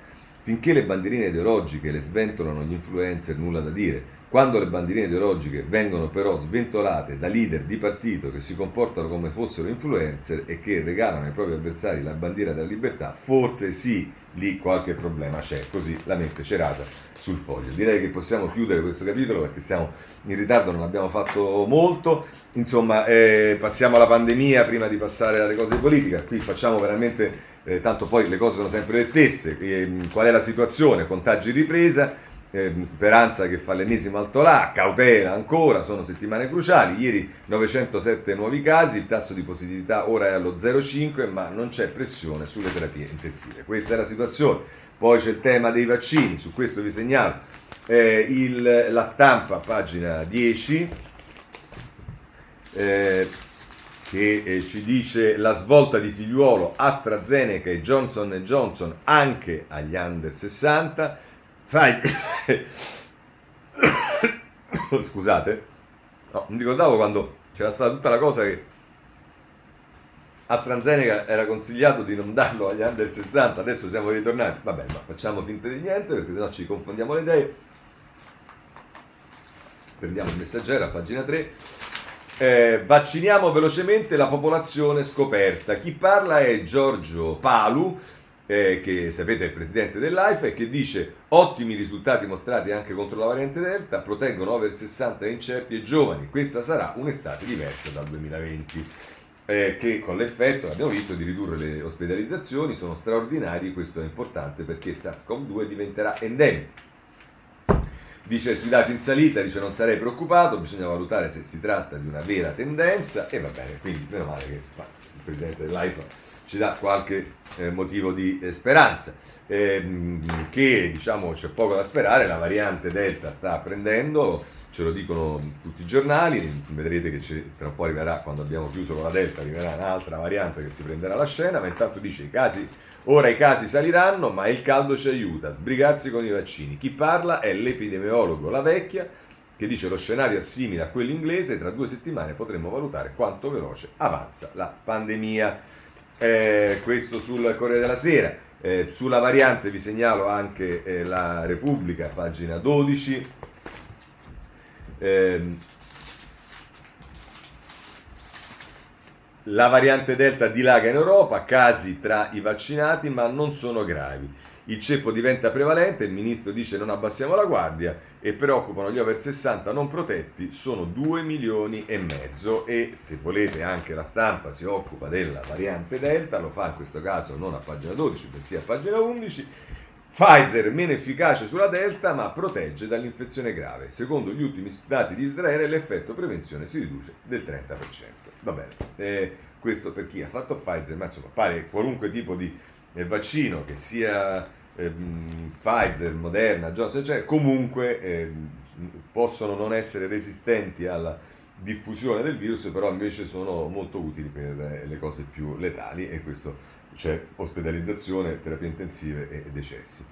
Finché le bandierine ideologiche le sventolano gli influencer, nulla da dire. Quando le bandierine ideologiche vengono però sventolate da leader di partito che si comportano come fossero influencer e che regalano ai propri avversari la bandiera della libertà, forse sì, lì qualche problema c'è. Così la mente cerata sul foglio. Direi che possiamo chiudere questo capitolo perché siamo in ritardo, non abbiamo fatto molto. Insomma, eh, passiamo alla pandemia prima di passare alle cose di politica. Qui facciamo veramente, eh, tanto poi le cose sono sempre le stesse. Eh, qual è la situazione? Contagi ripresa. Eh, speranza che fa l'ennesimo alto là, cautela ancora, sono settimane cruciali, ieri 907 nuovi casi, il tasso di positività ora è allo 0,5 ma non c'è pressione sulle terapie intensive. Questa è la situazione. Poi c'è il tema dei vaccini, su questo vi segnalo eh, il, la stampa, pagina 10, eh, che eh, ci dice la svolta di figliuolo AstraZeneca e Johnson Johnson anche agli under 60. Sai, scusate, no, non ricordavo quando c'era stata tutta la cosa che AstraZeneca era consigliato di non darlo agli under 60, adesso siamo ritornati. Vabbè, ma facciamo finta di niente perché sennò ci confondiamo le idee. Prendiamo il messaggero a pagina 3. Eh, vacciniamo velocemente la popolazione scoperta. Chi parla è Giorgio Palu, eh, che sapete è il presidente dell'AIFA e che dice ottimi risultati mostrati anche contro la variante Delta, proteggono over 60 incerti e giovani. Questa sarà un'estate diversa dal 2020 eh, che con l'effetto, abbiamo visto, di ridurre le ospedalizzazioni, sono straordinari, questo è importante perché SARS-CoV-2 diventerà endemico. Dice sui dati in salita, dice non sarei preoccupato, bisogna valutare se si tratta di una vera tendenza e va bene, quindi meno male che il Presidente dell'AIFA ci dà qualche eh, motivo di eh, speranza. Eh, che diciamo c'è poco da sperare, la variante Delta sta prendendo, ce lo dicono tutti i giornali, vedrete che tra un po' arriverà, quando abbiamo chiuso con la Delta, arriverà un'altra variante che si prenderà la scena, ma intanto dice i casi, ora i casi saliranno, ma il caldo ci aiuta, sbrigarsi con i vaccini. Chi parla è l'epidemiologo La Vecchia, che dice lo scenario è simile a quello inglese, tra due settimane potremo valutare quanto veloce avanza la pandemia. Eh, questo sul Corriere della Sera. Eh, sulla variante vi segnalo anche eh, la Repubblica, pagina 12. Eh, la variante Delta dilaga in Europa, casi tra i vaccinati ma non sono gravi il ceppo diventa prevalente, il ministro dice non abbassiamo la guardia e preoccupano gli over 60 non protetti, sono 2 milioni e mezzo e se volete anche la stampa si occupa della variante Delta, lo fa in questo caso non a pagina 12 bensì a pagina 11. Pfizer meno efficace sulla Delta ma protegge dall'infezione grave. Secondo gli ultimi dati di Israele l'effetto prevenzione si riduce del 30%. Va bene, eh, questo per chi ha fatto Pfizer, ma insomma pare qualunque tipo di eh, vaccino che sia ehm, Pfizer, Moderna, Johnson, cioè, comunque eh, possono non essere resistenti alla diffusione del virus, però invece sono molto utili per eh, le cose più letali e questo c'è ospedalizzazione, terapie intensive e decessi.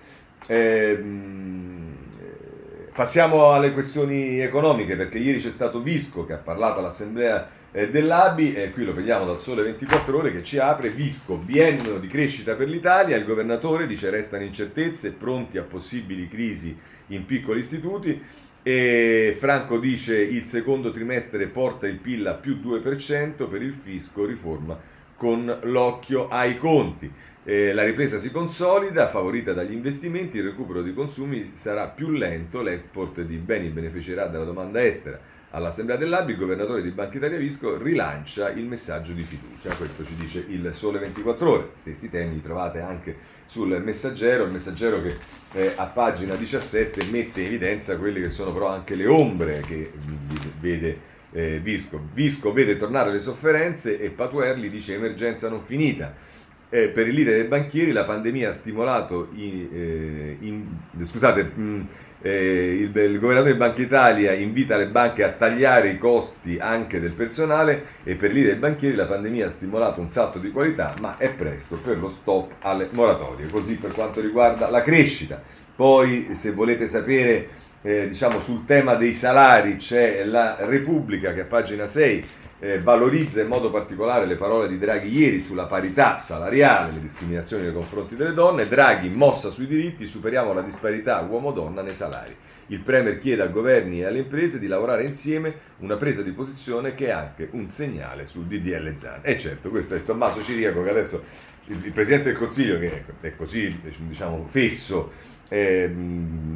Ehm, eh, passiamo alle questioni economiche perché ieri c'è stato Visco che ha parlato all'assemblea eh, dell'ABI, e qui lo vediamo dal sole 24 ore che ci apre, Visco, biennio di crescita per l'Italia, il governatore dice restano incertezze, pronti a possibili crisi in piccoli istituti, e Franco dice il secondo trimestre porta il PIL a più 2% per il fisco, riforma con l'occhio ai conti. Eh, la ripresa si consolida, favorita dagli investimenti, il recupero dei consumi sarà più lento, l'export di beni beneficerà dalla domanda estera all'Assemblea dell'ABI, il governatore di Banca Italia Visco rilancia il messaggio di fiducia. Questo ci dice il Sole 24 Ore. Stessi temi li trovate anche sul Messaggero, il Messaggero che eh, a pagina 17 mette in evidenza quelle che sono però anche le ombre che vede eh, Visco. Visco vede tornare le sofferenze e Patuerli dice emergenza non finita. Eh, per il leader dei banchieri la pandemia ha stimolato, in, eh, in, scusate, mh, eh, il, il, governatore di Banca Italia invita le banche a tagliare i costi anche del personale e per l'idea dei banchieri la pandemia ha stimolato un salto di qualità, ma è presto per lo stop alle moratorie. Così per quanto riguarda la crescita. Poi, se volete sapere, eh, diciamo, sul tema dei salari, c'è la Repubblica che a pagina 6 eh, valorizza in modo particolare le parole di Draghi ieri sulla parità salariale, le discriminazioni nei confronti delle donne. Draghi, mossa sui diritti, superiamo la disparità uomo-donna nei salari. Il Premier chiede ai governi e alle imprese di lavorare insieme, una presa di posizione che è anche un segnale sul DDL Zan. E certo, questo è Tommaso Ciriaco che adesso il, il Presidente del Consiglio, che è così diciamo, fesso, eh,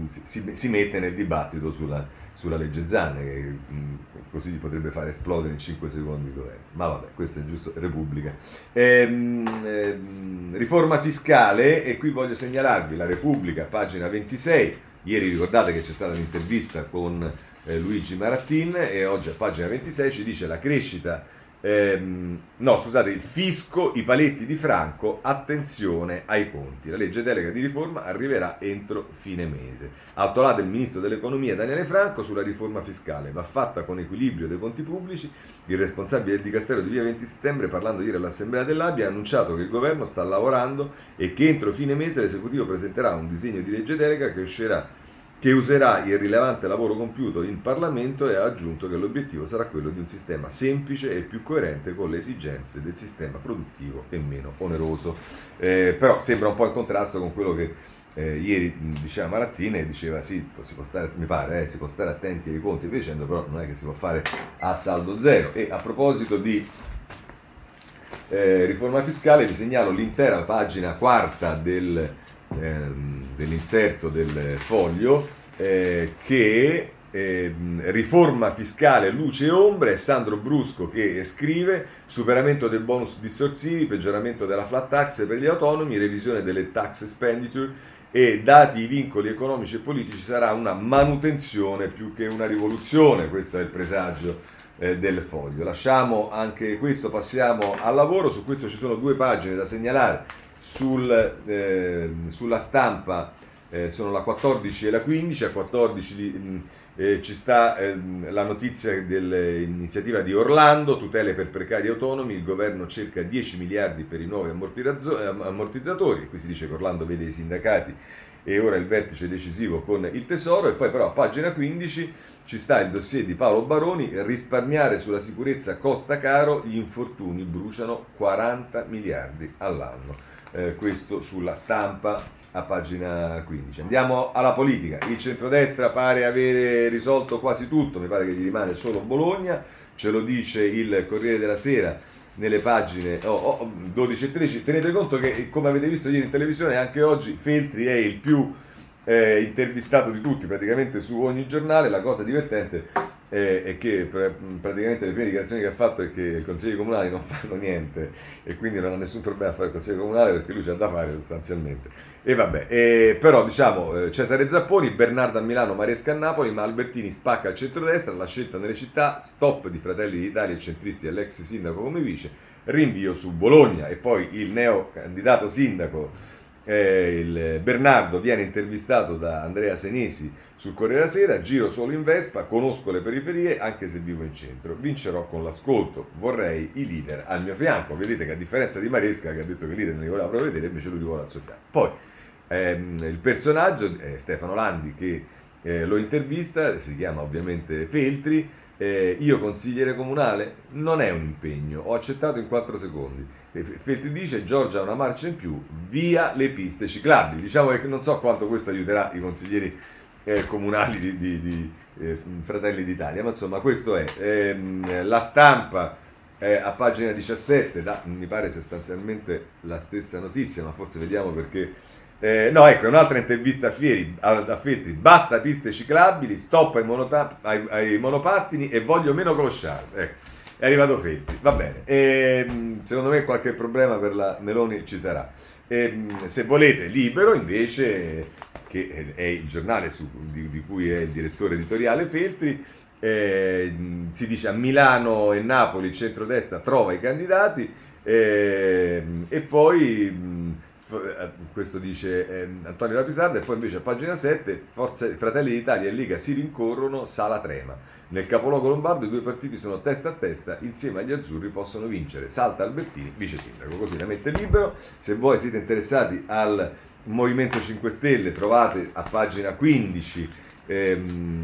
si, si, mette nel dibattito sulla, sulla legge Zan, che mh, così potrebbe far esplodere in 5 secondi il governo. Ma vabbè, questo è giusto Repubblica. Ehm, ehm, riforma fiscale, e qui voglio segnalarvi la Repubblica, pagina 26. Ieri ricordate che c'è stata un'intervista con eh, Luigi Marattin e oggi a pagina 26 ci dice la crescita Ehm, no, scusate, il fisco, i paletti di Franco, attenzione ai conti. La legge delega di riforma arriverà entro fine mese. Altolato il ministro dell'economia Daniele Franco sulla riforma fiscale. Va fatta con equilibrio dei conti pubblici. Il responsabile del Dicastero di via 20 settembre, parlando ieri all'Assemblea dell'Abbia, ha annunciato che il governo sta lavorando e che entro fine mese l'esecutivo presenterà un disegno di legge delega che uscirà che userà il rilevante lavoro compiuto in Parlamento e ha aggiunto che l'obiettivo sarà quello di un sistema semplice e più coerente con le esigenze del sistema produttivo e meno oneroso. Eh, però sembra un po' in contrasto con quello che eh, ieri diceva Marattini e diceva sì, si può stare, mi pare, eh, si può stare attenti ai conti dicendo, però non è che si può fare a saldo zero. E a proposito di eh, riforma fiscale vi segnalo l'intera pagina quarta del dell'inserto del foglio eh, che eh, riforma fiscale luce e ombre, è Sandro Brusco che scrive superamento del bonus distorsivi, peggioramento della flat tax per gli autonomi, revisione delle tax expenditure e dati i vincoli economici e politici sarà una manutenzione più che una rivoluzione, questo è il presagio eh, del foglio. Lasciamo anche questo, passiamo al lavoro, su questo ci sono due pagine da segnalare sul, eh, sulla stampa eh, sono la 14 e la 15, a 14 mh, eh, ci sta ehm, la notizia dell'iniziativa di Orlando, tutele per precari autonomi, il governo cerca 10 miliardi per i nuovi ammortizzatori, qui si dice che Orlando vede i sindacati e ora il vertice decisivo con il tesoro e poi però a pagina 15 ci sta il dossier di Paolo Baroni, risparmiare sulla sicurezza costa caro, gli infortuni bruciano 40 miliardi all'anno. Eh, questo sulla stampa a pagina 15. Andiamo alla politica. Il centrodestra pare avere risolto quasi tutto, mi pare che gli rimane solo Bologna, ce lo dice il Corriere della Sera nelle pagine oh, oh, 12 e 13. Tenete conto che, come avete visto ieri in televisione, anche oggi Feltri è il più eh, intervistato di tutti, praticamente su ogni giornale. La cosa divertente eh, e che praticamente le prime dichiarazioni che ha fatto è che i consigli comunali non fanno niente e quindi non ha nessun problema a fare il consiglio comunale perché lui c'ha da fare sostanzialmente. E vabbè, eh, però diciamo eh, Cesare Zapponi, Bernardo a Milano, Maresca a Napoli, ma Albertini spacca al centrodestra, la scelta nelle città, stop di Fratelli d'Italia e centristi all'ex sindaco come vice, rinvio su Bologna e poi il neo candidato sindaco eh, Bernardo viene intervistato da Andrea Senesi sul Corriere Sera, giro solo in Vespa, conosco le periferie anche se vivo in centro, vincerò con l'ascolto, vorrei i leader al mio fianco, vedete che a differenza di Maresca che ha detto che i leader non li voleva proprio vedere, invece lui li vuole al suo fianco. Poi ehm, il personaggio è Stefano Landi che eh, lo intervista, si chiama ovviamente Feltri, eh, io consigliere comunale non è un impegno, ho accettato in 4 secondi. Feltri dice Giorgia ha una marcia in più, via le piste ciclabili. Diciamo che non so quanto questo aiuterà i consiglieri eh, comunali di, di, di eh, Fratelli d'Italia, ma insomma questo è. Ehm, la stampa a pagina 17 da, mi pare sostanzialmente la stessa notizia, ma forse vediamo perché eh, no, ecco, un'altra intervista a, Fieri, a, a Feltri, basta piste ciclabili, stop ai, ai, ai monopattini e voglio meno clochard. Ecco, è arrivato Feltri, va bene. E, ehm, secondo me qualche problema per la Meloni ci sarà. E, ehm, se volete, Libero invece, che è il giornale su, di, di, cui è il direttore editoriale Feltri, eh, si dice a Milano e Napoli il centrodestra trova i candidati eh, e poi eh, questo dice eh, Antonio Rapisarda, e poi invece a pagina 7 Forza, Fratelli d'Italia e Lega si rincorrono, Sala trema. Nel capoluogo lombardo i due partiti sono testa a testa, insieme agli azzurri possono vincere. Salta Albertini, vice sindaco, così la mette libero. Se voi siete interessati al Movimento 5 Stelle trovate a pagina 15 ehm,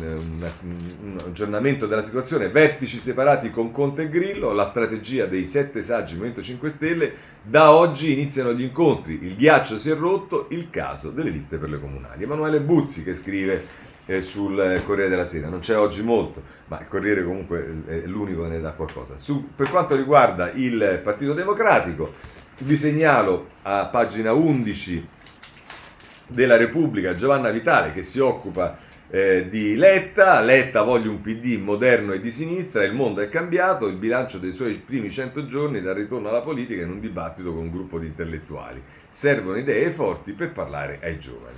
un, aggiornamento della situazione, vertici separati con Conte e Grillo, la strategia dei sette saggi Movimento 5 Stelle, da oggi iniziano gli incontri, il ghiaccio si è rotto, il caso delle liste per le comunali. Emanuele Buzzi che scrive eh, sul Corriere della Sera, non c'è oggi molto, ma il Corriere comunque è l'unico che ne dà qualcosa. Su, per quanto riguarda il Partito Democratico, vi segnalo a pagina 11 della Repubblica Giovanna Vitale che si occupa eh, di Letta. Letta voglia un PD moderno e di sinistra, il mondo è cambiato, il bilancio dei suoi primi 100 giorni dal ritorno alla politica in un dibattito con un gruppo di intellettuali. Servono idee forti per parlare ai giovani.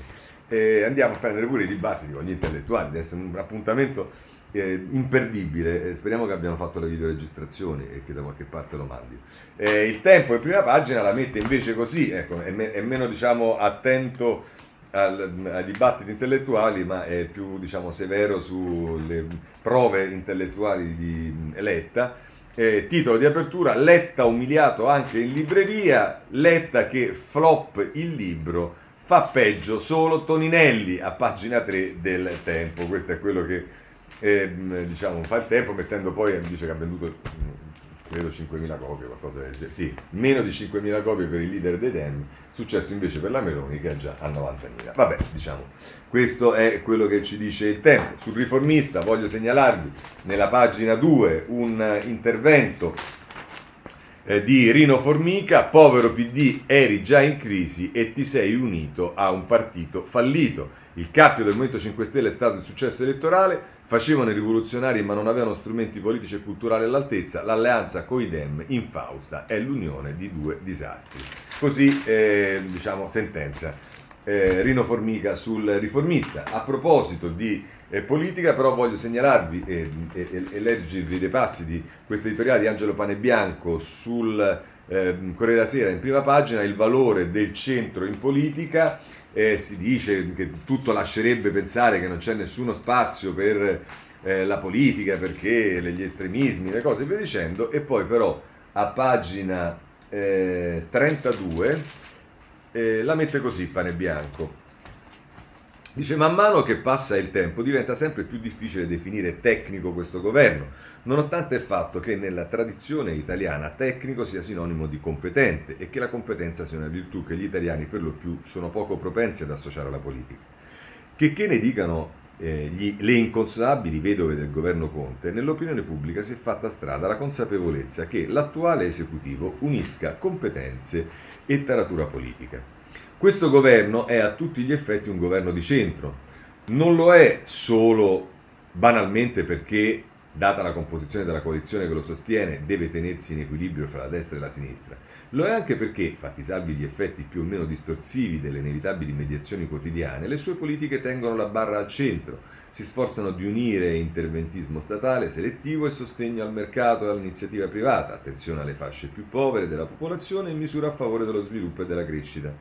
Eh, andiamo a prendere pure i dibattiti con gli intellettuali, deve essere un appuntamento eh, imperdibile. speriamo che abbiamo fatto le videoregistrazioni e che da qualche parte lo mandi. Eh, il tempo in prima pagina la mette invece così, ecco, è, me- è meno diciamo attento al, ai dibattiti intellettuali, ma è più diciamo, severo sulle prove intellettuali di Letta. Eh, titolo di apertura, Letta umiliato anche in libreria, Letta che flop il libro, fa peggio solo Toninelli a pagina 3 del Tempo. Questo è quello che eh, diciamo, fa il Tempo, mettendo poi, dice che ha venduto credo 5.000 copie, qualcosa del genere. Sì, meno di 5.000 copie per il leader dei Dem, successo invece per la Meloni che è già a 90.000. Vabbè, diciamo, questo è quello che ci dice il tempo. Sul riformista voglio segnalarvi nella pagina 2 un intervento eh, di Rino Formica, povero PD, eri già in crisi e ti sei unito a un partito fallito. Il cappio del Movimento 5 Stelle è stato il successo elettorale, facevano i rivoluzionari ma non avevano strumenti politici e culturali all'altezza, l'alleanza coi Dem infausta è l'unione di due disastri. Così, eh, diciamo, sentenza eh, Rino Formica sul riformista. A proposito di eh, politica, però voglio segnalarvi e, e, e leggervi dei passi di questo editoriale di Angelo Panebianco sul eh, Corriere della Sera in prima pagina, il valore del centro in politica. Eh, si dice che tutto lascerebbe pensare che non c'è nessuno spazio per eh, la politica perché gli estremismi, le cose via dicendo, e poi però a pagina 32 eh, la mette così, pane bianco. Dice, man mano che passa il tempo diventa sempre più difficile definire tecnico questo governo, nonostante il fatto che nella tradizione italiana tecnico sia sinonimo di competente e che la competenza sia una virtù che gli italiani per lo più sono poco propensi ad associare alla politica. Che, che ne dicano eh, gli, le inconsolabili vedove del governo Conte, nell'opinione pubblica si è fatta strada la consapevolezza che l'attuale esecutivo unisca competenze e taratura politica. Questo governo è a tutti gli effetti un governo di centro. Non lo è solo banalmente perché, data la composizione della coalizione che lo sostiene, deve tenersi in equilibrio fra la destra e la sinistra. Lo è anche perché, fatti salvi gli effetti più o meno distorsivi delle inevitabili mediazioni quotidiane, le sue politiche tengono la barra al centro, si sforzano di unire interventismo statale selettivo e sostegno al mercato e all'iniziativa privata, attenzione alle fasce più povere della popolazione e misura a favore dello sviluppo e della crescita.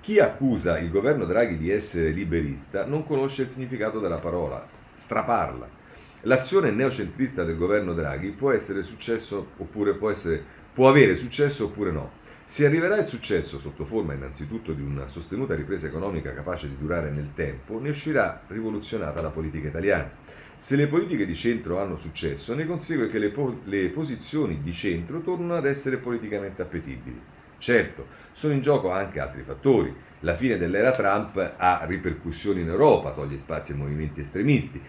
Chi accusa il governo Draghi di essere liberista non conosce il significato della parola, straparla. L'azione neocentrista del governo Draghi può essere successo oppure può, essere, può avere successo oppure no. Se arriverà il successo sotto forma innanzitutto di una sostenuta ripresa economica capace di durare nel tempo, ne uscirà rivoluzionata la politica italiana. Se le politiche di centro hanno successo, ne consegue che le, po- le posizioni di centro tornano ad essere politicamente appetibili. Certo, sono in gioco anche altri fattori. La fine dell'era Trump ha ripercussioni in Europa, toglie spazi ai movimenti estremisti.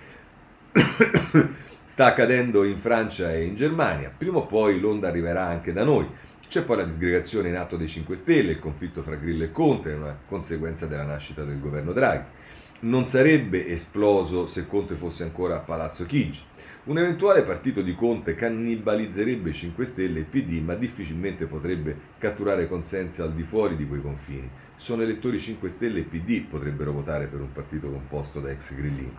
Sta accadendo in Francia e in Germania. Prima o poi l'onda arriverà anche da noi. C'è poi la disgregazione in atto dei 5 Stelle, il conflitto fra Grillo e Conte, una conseguenza della nascita del governo Draghi. Non sarebbe esploso se Conte fosse ancora a Palazzo Chigi. Un eventuale partito di Conte cannibalizzerebbe 5 Stelle e PD, ma difficilmente potrebbe catturare consensi al di fuori di quei confini. Sono elettori 5 Stelle e PD potrebbero votare per un partito composto da ex grillini.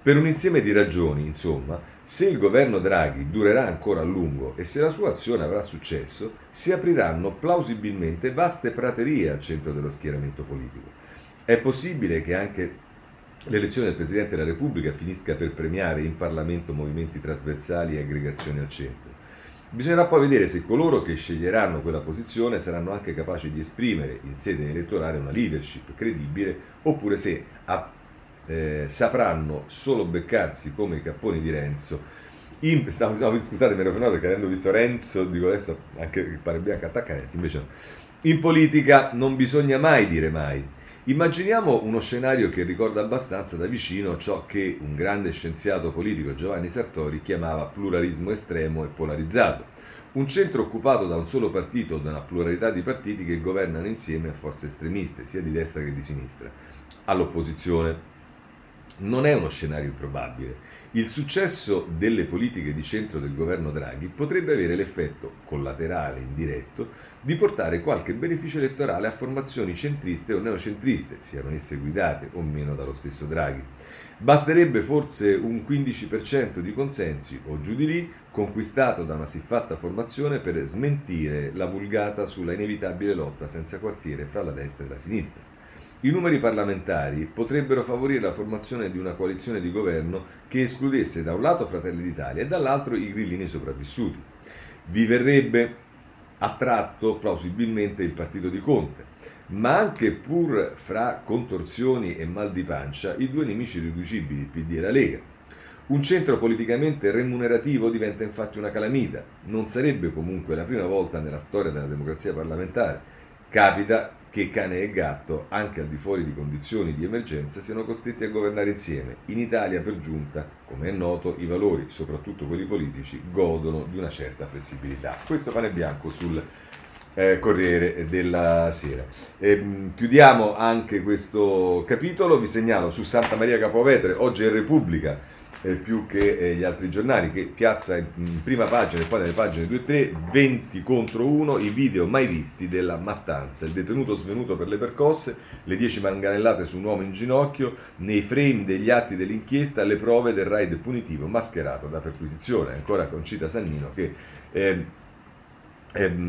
Per un insieme di ragioni, insomma, se il governo Draghi durerà ancora a lungo e se la sua azione avrà successo, si apriranno plausibilmente vaste praterie al centro dello schieramento politico. È possibile che anche l'elezione del Presidente della Repubblica finisca per premiare in Parlamento movimenti trasversali e aggregazioni al centro. Bisognerà poi vedere se coloro che sceglieranno quella posizione saranno anche capaci di esprimere in sede elettorale una leadership credibile oppure se a, eh, sapranno solo beccarsi come i capponi di Renzo. In, stavo, no, scusate, mi ero fermato perché avendo visto Renzo, dico adesso anche il pare bianco attacca Renzi, invece no. In politica non bisogna mai dire mai Immaginiamo uno scenario che ricorda abbastanza da vicino ciò che un grande scienziato politico, Giovanni Sartori, chiamava pluralismo estremo e polarizzato. Un centro occupato da un solo partito o da una pluralità di partiti che governano insieme a forze estremiste, sia di destra che di sinistra. All'opposizione non è uno scenario improbabile. Il successo delle politiche di centro del governo Draghi potrebbe avere l'effetto collaterale indiretto di portare qualche beneficio elettorale a formazioni centriste o neocentriste, siano esse guidate o meno dallo stesso Draghi. Basterebbe forse un 15% di consensi o giù di lì conquistato da una siffatta formazione per smentire la vulgata sulla inevitabile lotta senza quartiere fra la destra e la sinistra. I numeri parlamentari potrebbero favorire la formazione di una coalizione di governo che escludesse da un lato Fratelli d'Italia e dall'altro i grillini sopravvissuti. Vi verrebbe attratto plausibilmente il partito di Conte, ma anche pur fra contorsioni e mal di pancia i due nemici riducibili, il PD e la Lega. Un centro politicamente remunerativo diventa infatti una calamita. Non sarebbe comunque la prima volta nella storia della democrazia parlamentare. Capita che cane e gatto, anche al di fuori di condizioni di emergenza, siano costretti a governare insieme. In Italia, per giunta, come è noto, i valori, soprattutto quelli politici, godono di una certa flessibilità. Questo pane bianco sul eh, Corriere della Sera. E, ehm, chiudiamo anche questo capitolo, vi segnalo su Santa Maria Capovetere, oggi è Repubblica eh, più che eh, gli altri giornali, che piazza in, in prima pagina e poi nelle pagine 2 e 3 20 contro 1 i video mai visti della mattanza. Il detenuto svenuto per le percosse, le 10 manganellate su un uomo in ginocchio, nei frame degli atti dell'inchiesta, le prove del raid punitivo mascherato da perquisizione. Ancora Concita Sannino che eh,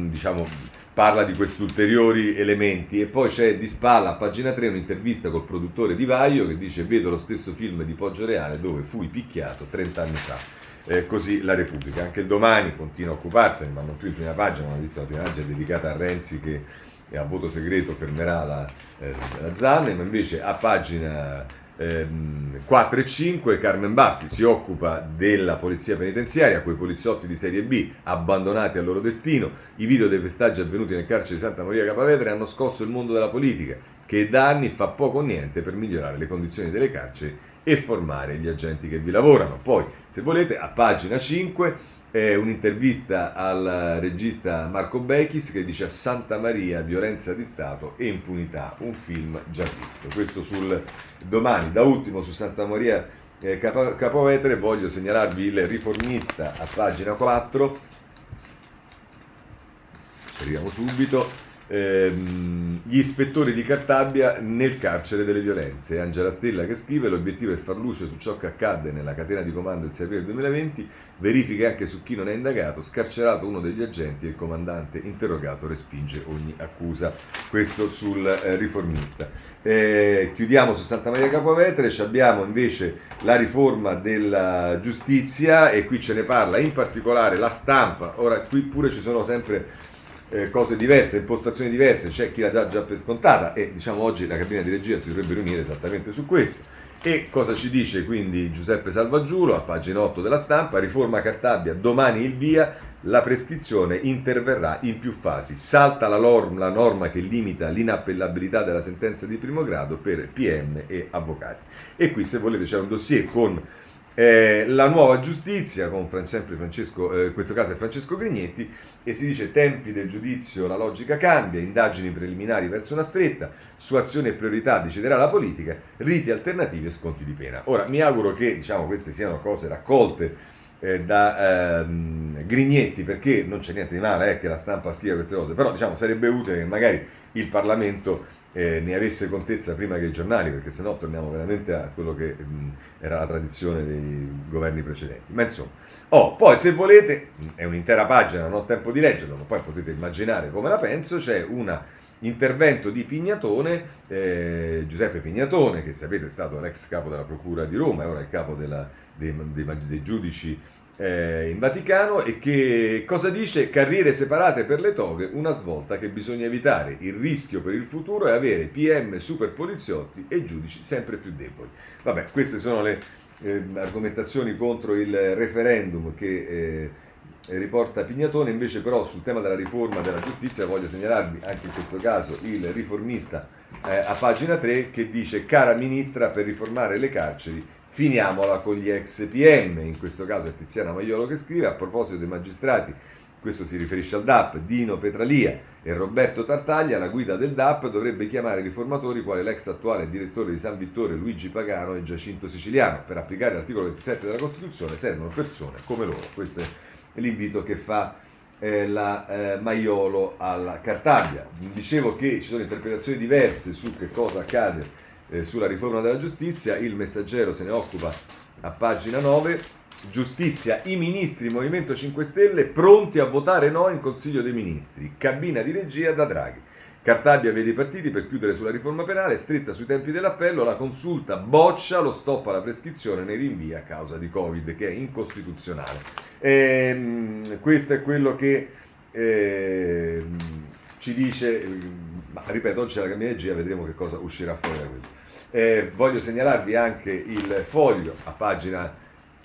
diciamo parla di questi ulteriori elementi e poi c'è di spalla a pagina 3 un'intervista col produttore di Vaio che dice vedo lo stesso film di Poggio Reale dove fui picchiato 30 anni fa. Eh, così la Repubblica. Anche il domani continua a occuparsene, ma non più in prima pagina, ma visto la prima pagina dedicata a Renzi che e a voto segreto fermerà la, eh, la Zanne, ma invece a pagina 4 ehm, e 5 Carmen Baffi si occupa della polizia penitenziaria, quei poliziotti di serie B abbandonati al loro destino. I video dei pestaggi avvenuti nel carcere di Santa Maria Capavetere hanno scosso il mondo della politica, che da anni fa poco o niente per migliorare le condizioni delle carceri e formare gli agenti che vi lavorano. Poi, se volete, a pagina 5 è un'intervista al regista Marco Bechis che dice a Santa Maria violenza di Stato e impunità, un film già visto. Questo sul domani, da ultimo su Santa Maria eh, Capo, Capovetere voglio segnalarvi il riformista a pagina 4. Ci arriviamo subito ehm, gli ispettori di Cartabia nel carcere delle violenze. Angela Stella che scrive l'obiettivo è far luce su ciò che accadde nella catena di comando il 6 aprile 2020, verifiche anche su chi non è indagato, scarcerato uno degli agenti e il comandante interrogato respinge ogni accusa. Questo sul eh, riformista. Eh, chiudiamo su Santa Maria Capovetere, abbiamo invece la riforma della giustizia e qui ce ne parla in particolare la stampa. Ora qui pure ci sono sempre eh, cose diverse, impostazioni diverse, c'è chi l'ha già, già per scontata e diciamo oggi la cabina di regia si dovrebbe riunire esattamente su questo. E cosa ci dice quindi Giuseppe Salvaggiulo a pagina 8 della stampa? Riforma Cartabia, domani il via, la prescrizione interverrà in più fasi. Salta la, norma, la norma che limita l'inappellabilità della sentenza di primo grado per PM e avvocati. E qui se volete c'è un dossier con eh, la nuova giustizia, con sempre Francesco, eh, in questo caso è Francesco Grignetti, e si dice tempi del giudizio, la logica cambia, indagini preliminari verso una stretta, su azione e priorità deciderà la politica, riti alternativi e sconti di pena. Ora, mi auguro che diciamo, queste siano cose raccolte eh, da ehm, Grignetti, perché non c'è niente di male eh, che la stampa scriva queste cose, però diciamo, sarebbe utile che magari il Parlamento eh, ne avesse contezza prima che i giornali, perché sennò torniamo veramente a quello che mh, era la tradizione dei governi precedenti. Ma insomma, oh, poi se volete, è un'intera pagina, non ho tempo di leggerlo, ma poi potete immaginare come la penso, c'è un intervento di Pignatone, eh, Giuseppe Pignatone, che sapete è stato l'ex capo della Procura di Roma, è ora il capo della, dei, dei, dei giudici eh, in Vaticano e che cosa dice? Carriere separate per le toghe, una svolta che bisogna evitare. Il rischio per il futuro è avere PM super poliziotti e giudici sempre più deboli. Vabbè, queste sono le eh, argomentazioni contro il referendum che eh, riporta Pignatone, invece però sul tema della riforma della giustizia voglio segnalarvi anche in questo caso il riformista eh, a pagina 3 che dice cara ministra per riformare le carceri Finiamola con gli ex PM, in questo caso è Tiziana Maiolo che scrive a proposito dei magistrati, questo si riferisce al DAP, Dino Petralia e Roberto Tartaglia, la guida del DAP dovrebbe chiamare riformatori quale l'ex attuale direttore di San Vittore Luigi Pagano e Giacinto Siciliano. Per applicare l'articolo 27 della Costituzione servono persone come loro. Questo è l'invito che fa eh, la eh, Maiolo alla Cartaglia. Dicevo che ci sono interpretazioni diverse su che cosa accade eh, sulla riforma della giustizia, il messaggero se ne occupa a pagina 9. Giustizia, i ministri Movimento 5 Stelle pronti a votare no in Consiglio dei Ministri. Cabina di regia da Draghi. Cartabia vede i partiti per chiudere sulla riforma penale, stretta sui tempi dell'appello, la consulta boccia lo stop alla prescrizione nei rinvii a causa di Covid, che è incostituzionale. Ehm, questo è quello che eh, ci dice, ma ripeto, oggi è la cabina di regia, vedremo che cosa uscirà fuori da quello. Eh, voglio segnalarvi anche il foglio a pagina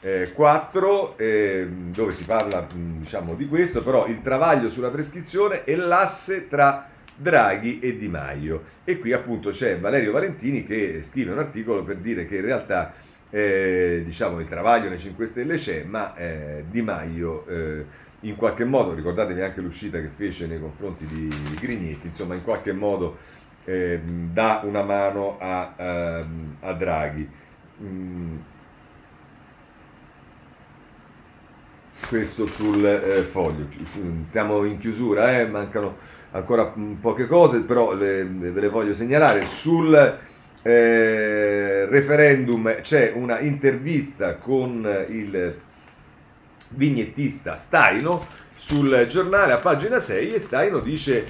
eh, 4 eh, dove si parla diciamo, di questo, però il travaglio sulla prescrizione è l'asse tra Draghi e Di Maio. E qui appunto c'è Valerio Valentini che scrive un articolo per dire che in realtà eh, diciamo, il travaglio nei 5 Stelle c'è, ma eh, Di Maio eh, in qualche modo, ricordatevi anche l'uscita che fece nei confronti di Grignetti, insomma in qualche modo eh, dà una mano a, a, a Draghi. Mm. Questo sul eh, foglio. Stiamo in chiusura, eh? mancano ancora poche cose, però le, ve le voglio segnalare. Sul eh, referendum c'è una intervista con il vignettista Staino sul giornale a pagina 6 e Staino dice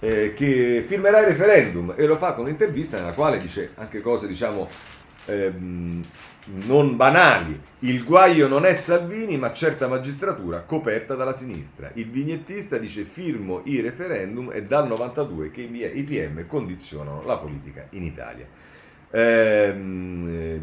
eh, che firmerà il referendum e lo fa con un'intervista nella quale dice anche cose diciamo ehm, non banali. Il guaio non è Salvini, ma certa magistratura coperta dalla sinistra. Il vignettista dice firmo i referendum è dal 92 che i PM condizionano la politica in Italia. Ehm,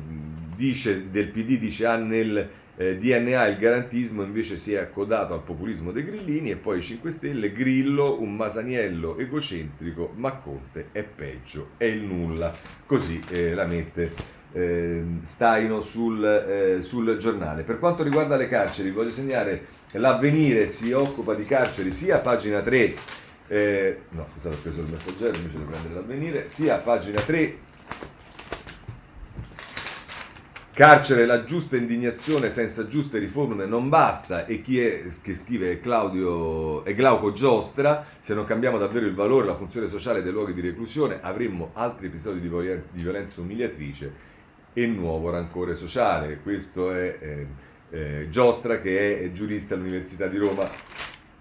dice, del PD dice ha nel eh, DNA il garantismo invece si è accodato al populismo dei grillini e poi i 5 Stelle, Grillo, un masaniello egocentrico, ma Conte è peggio, è il nulla. Così eh, la mette eh, Staino sul, sul, giornale. Per quanto riguarda le carceri, voglio segnare l'avvenire si occupa di carceri sia a pagina 3, eh, no scusate ho preso il messaggero invece di prendere l'avvenire, sia a pagina 3 Carcere la giusta indignazione senza giuste riforme non basta. E chi è che scrive? Claudio è Glauco Giostra, se non cambiamo davvero il valore e la funzione sociale dei luoghi di reclusione avremmo altri episodi di, violenza umiliatrice e nuovo rancore sociale. Questo è eh, eh, Giostra che è giurista all'Università di Roma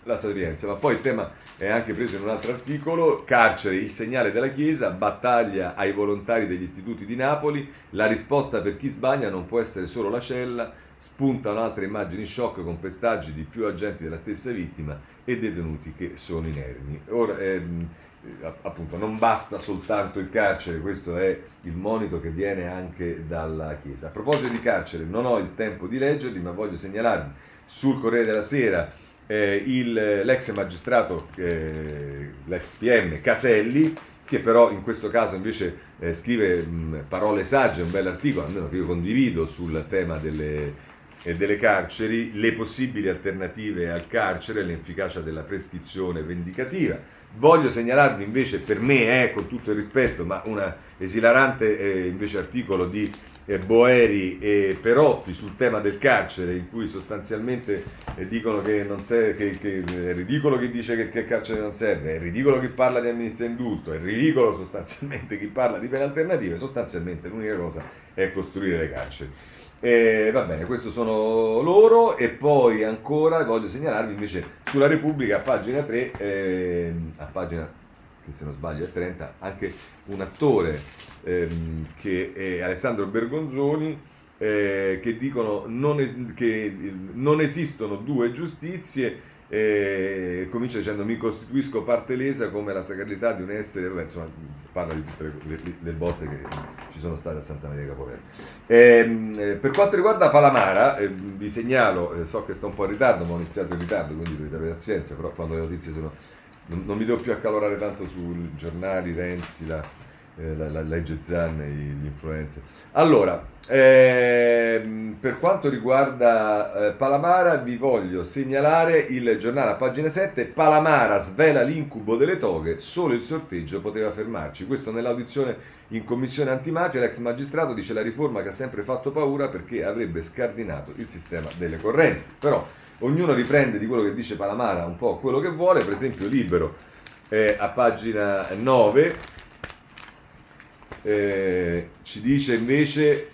la Sapienza, ma poi il tema è anche preso in un altro articolo, carcere, il segnale della Chiesa, battaglia ai volontari degli istituti di Napoli, la risposta per chi sbaglia non può essere solo la cella, spuntano altre immagini shock con pestaggi di più agenti della stessa vittima e detenuti che sono inermi. Ora, ehm, appunto, non basta soltanto il carcere, questo è il monito che viene anche dalla Chiesa. A proposito di carcere, non ho il tempo di leggerli, ma voglio segnalarvi sul Corriere della Sera eh, il, l'ex magistrato, eh, l'ex PM Caselli, che però in questo caso invece eh, scrive mh, parole sagge, un bel articolo, almeno che io condivido sul tema delle, eh, delle carceri, le possibili alternative al carcere, l'efficacia della prescrizione vendicativa. Voglio segnalarvi invece, per me, eh, con tutto il rispetto, ma un esilarante eh, invece articolo di Boeri e Perotti sul tema del carcere, in cui sostanzialmente eh, dicono che, serve, che, che, è ridicolo chi dice che, che, il carcere non serve, è ridicolo chi parla di amnistia indulto, è ridicolo sostanzialmente chi parla di pene alternative, sostanzialmente l'unica cosa è costruire le carceri. Eh, va bene, questo sono loro e poi ancora voglio segnalarvi invece sulla Repubblica a pagina 3, eh, a pagina che se non sbaglio è 30, anche un attore ehm, che è Alessandro Bergonzoni, eh, che dicono non es- che non esistono due giustizie. Eh, comincia dicendo mi costituisco parte lesa come la sacralità di un essere, vabbè, insomma parla di tutte le, le, le botte che ci sono state a Santa Maria Capovera. Ehm, eh, per quanto riguarda Palamara, eh, vi segnalo, eh, so che sto un po' in ritardo, ma ho iniziato in ritardo, quindi dovete avere pazienza, però quando le notizie sono... Non, non mi devo più accalorare tanto sui giornali, Renzi, la, eh, la, la, legge Zan e gli influencer. Allora, ehm, per quanto riguarda eh, Palamara, vi voglio segnalare il giornale a pagina 7. Palamara svela l'incubo delle toghe, solo il sorteggio poteva fermarci. Questo nell'audizione in commissione antimafia, l'ex magistrato dice la riforma che ha sempre fatto paura perché avrebbe scardinato il sistema delle correnti. Però ognuno riprende di quello che dice Palamara un po' quello che vuole, per esempio Libero eh, a pagina 9 eh, ci dice invece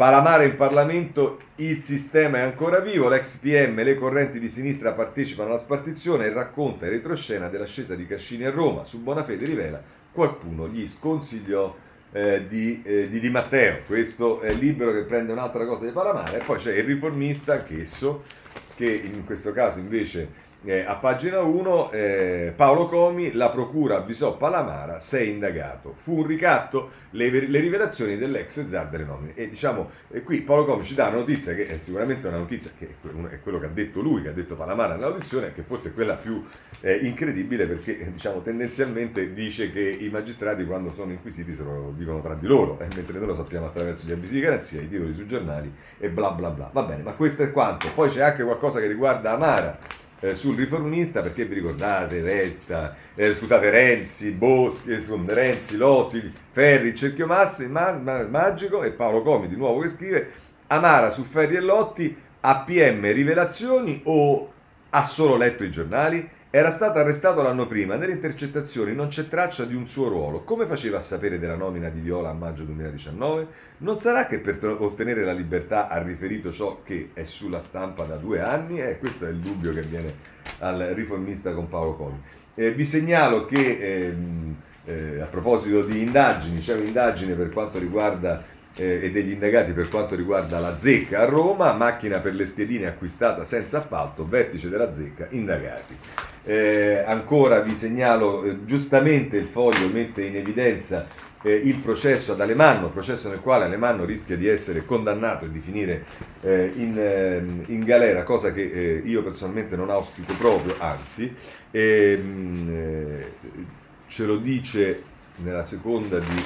Palamare in Parlamento, il sistema è ancora vivo, l'ex PM, le correnti di sinistra partecipano alla spartizione e racconta in retroscena dell'ascesa di Cascini a Roma. Su Bonafede rivela, qualcuno gli sconsigliò eh, di, eh, di, Di Matteo. Questo è libero che prende un'altra cosa di Palamare. E poi c'è il riformista, anch'esso, che in questo caso invece eh, a pagina 1 eh, Paolo Comi, la procura avvisò Palamara, sei indagato. Fu un ricatto le, le rivelazioni dell'ex zar delle nomine. E diciamo, e qui Paolo Comi ci dà una notizia che è sicuramente una notizia che è quello che ha detto lui, che ha detto Palamara nell'audizione, che forse è quella più eh, incredibile perché eh, diciamo, tendenzialmente dice che i magistrati quando sono inquisiti se lo dicono tra di loro, eh, mentre noi lo sappiamo attraverso gli avvisi di garanzia, i titoli sui giornali e bla bla bla. Va bene, ma questo è quanto. Poi c'è anche qualcosa che riguarda Amara eh, sul riformista perché vi ricordate Retta, eh, scusate Renzi, Boschi, Renzi, Lotti, Ferri, cerchio massi, ma, ma, magico e Paolo Comi di nuovo che scrive Amara su Ferri e Lotti, APM rivelazioni o ha solo letto i giornali? Era stato arrestato l'anno prima, nelle intercettazioni non c'è traccia di un suo ruolo. Come faceva a sapere della nomina di Viola a maggio 2019? Non sarà che per ottenere la libertà ha riferito ciò che è sulla stampa da due anni? Eh, questo è il dubbio che viene al riformista con Paolo Coni. Eh, vi segnalo che ehm, eh, a proposito di indagini, c'è un'indagine per quanto riguarda eh, e degli indagati per quanto riguarda la zecca a Roma, macchina per le schedine acquistata senza appalto, vertice della zecca, indagati. Eh, ancora vi segnalo, eh, giustamente il foglio mette in evidenza eh, il processo ad Alemanno, processo nel quale Alemanno rischia di essere condannato e di finire eh, in, ehm, in, galera, cosa che eh, io personalmente non auspico proprio, anzi, ehm, ce lo dice nella seconda di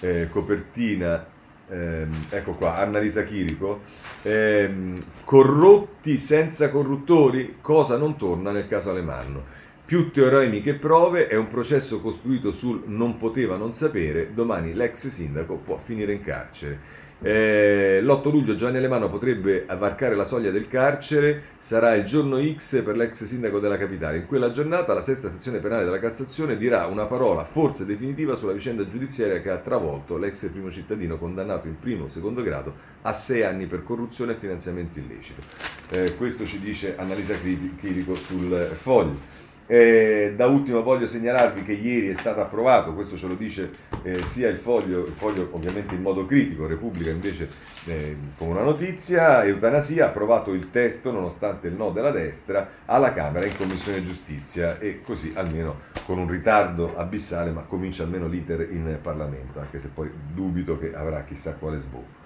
eh, copertina, ehm, ecco qua, Annalisa Chirico, ehm, corrotti senza corruttori, cosa non torna nel caso Alemanno. Più teoremi che prove, è un processo costruito sul non poteva non sapere, domani l'ex sindaco può finire in carcere. Eh, l'8 luglio Gianni Alemano potrebbe varcare la soglia del carcere, sarà il giorno X per l'ex sindaco della capitale. In quella giornata la sesta sezione penale della Cassazione dirà una parola forse definitiva sulla vicenda giudiziaria che ha travolto l'ex primo cittadino condannato in primo o secondo grado a sei anni per corruzione e finanziamento illecito. Eh, questo ci dice Annalisa Chirico sul foglio. Eh, da ultimo voglio segnalarvi che ieri è stato approvato, questo ce lo dice eh, sia il foglio, il foglio ovviamente in modo critico, Repubblica invece eh, con una notizia, Eutanasia approvato il testo nonostante il no della destra alla Camera in Commissione Giustizia e così almeno con un ritardo abissale ma comincia almeno l'iter in Parlamento, anche se poi dubito che avrà chissà quale sbocco.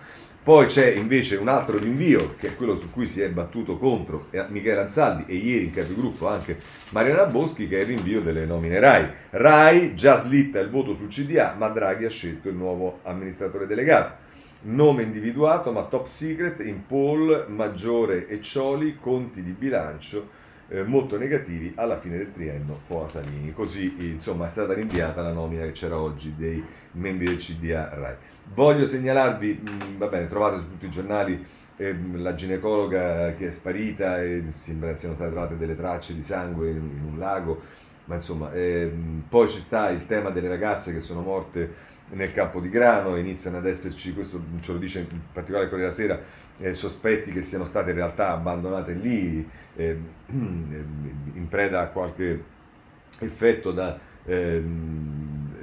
Poi c'è invece un altro rinvio, che è quello su cui si è battuto contro Michele Ansaldi e ieri in capigruppo anche Mariana Boschi, che è il rinvio delle nomine RAI. RAI già slitta il voto sul CDA, ma Draghi ha scelto il nuovo amministratore delegato. Nome individuato, ma top secret, in poll, Maggiore e Cioli, conti di bilancio eh, molto negativi alla fine del triennio Foa Salini. Così insomma è stata rinviata la nomina che c'era oggi dei membri del CDA RAI. Voglio segnalarvi, mh, mm, va bene, trovate su tutti i giornali eh, la ginecologa che è sparita e sembra siano state trovate delle tracce di sangue in, in un lago, ma insomma, eh, poi ci sta il tema delle ragazze che sono morte nel campo di grano, iniziano ad esserci, questo ce lo dice in particolare Corriere della Sera, eh, sospetti che siano state in realtà abbandonate lì eh, in preda a qualche effetto da, eh,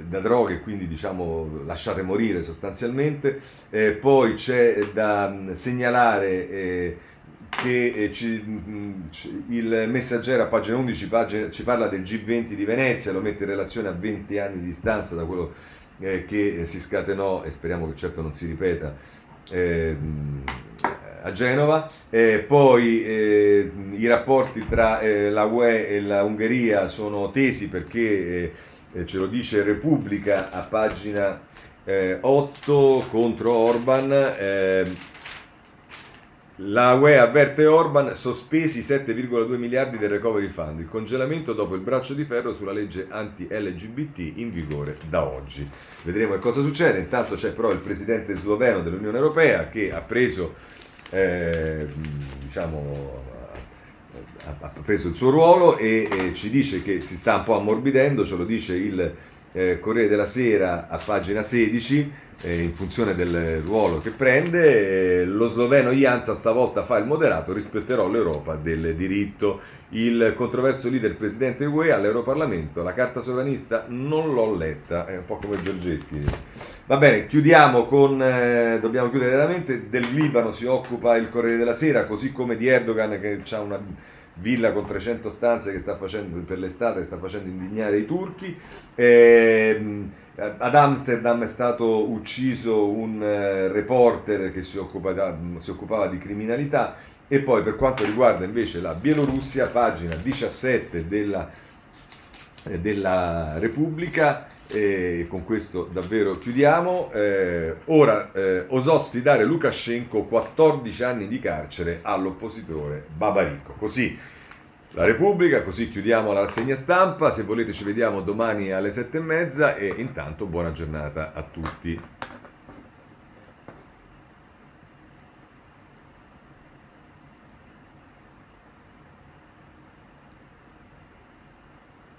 da droghe, quindi diciamo lasciate morire sostanzialmente. Eh, poi c'è da segnalare eh, che eh, ci, il messaggero a pagina 11 pagina, ci parla del G20 di Venezia, lo mette in relazione a 20 anni di distanza da quello eh, che si scatenò, e speriamo che certo non si ripeta, eh, a Genova, eh, poi eh, i rapporti tra eh, la UE e la Ungheria sono tesi perché, eh, eh, ce lo dice Repubblica a pagina 8 contro Orban, la UE avverte Orban, sospesi 7,2 miliardi del recovery fund, il congelamento dopo il braccio di ferro sulla legge anti-LGBT in vigore da oggi. Vedremo che cosa succede, intanto c'è però il presidente sloveno dell'Unione Europea che ha preso, eh, diciamo, ha preso il suo ruolo e, e ci dice che si sta un po' ammorbidendo, ce lo dice il eh, Corriere della Sera a pagina 16, eh, in funzione del ruolo che prende, eh, lo sloveno Janza stavolta fa il moderato, rispetterò l'Europa del diritto. Il controverso leader presidente UE all'Europarlamento, la carta sovranista non l'ho letta, è un po' come Giorgetti. Va bene, chiudiamo con, eh, dobbiamo chiudere veramente, del Libano si occupa il Corriere della Sera, così come di Erdogan che ha una villa con 300 stanze che sta facendo per l'estate, sta facendo indignare i turchi. Eh, ad Amsterdam è stato ucciso un eh, reporter che si, occupa, si occupava di criminalità e poi per quanto riguarda invece la Bielorussia, pagina 17 della, eh, della Repubblica, e con questo davvero chiudiamo. Eh, ora eh, osò sfidare Lukashenko 14 anni di carcere all'oppositore Babarico. Così la Repubblica, così chiudiamo la rassegna stampa. Se volete ci vediamo domani alle sette e mezza e intanto buona giornata a tutti.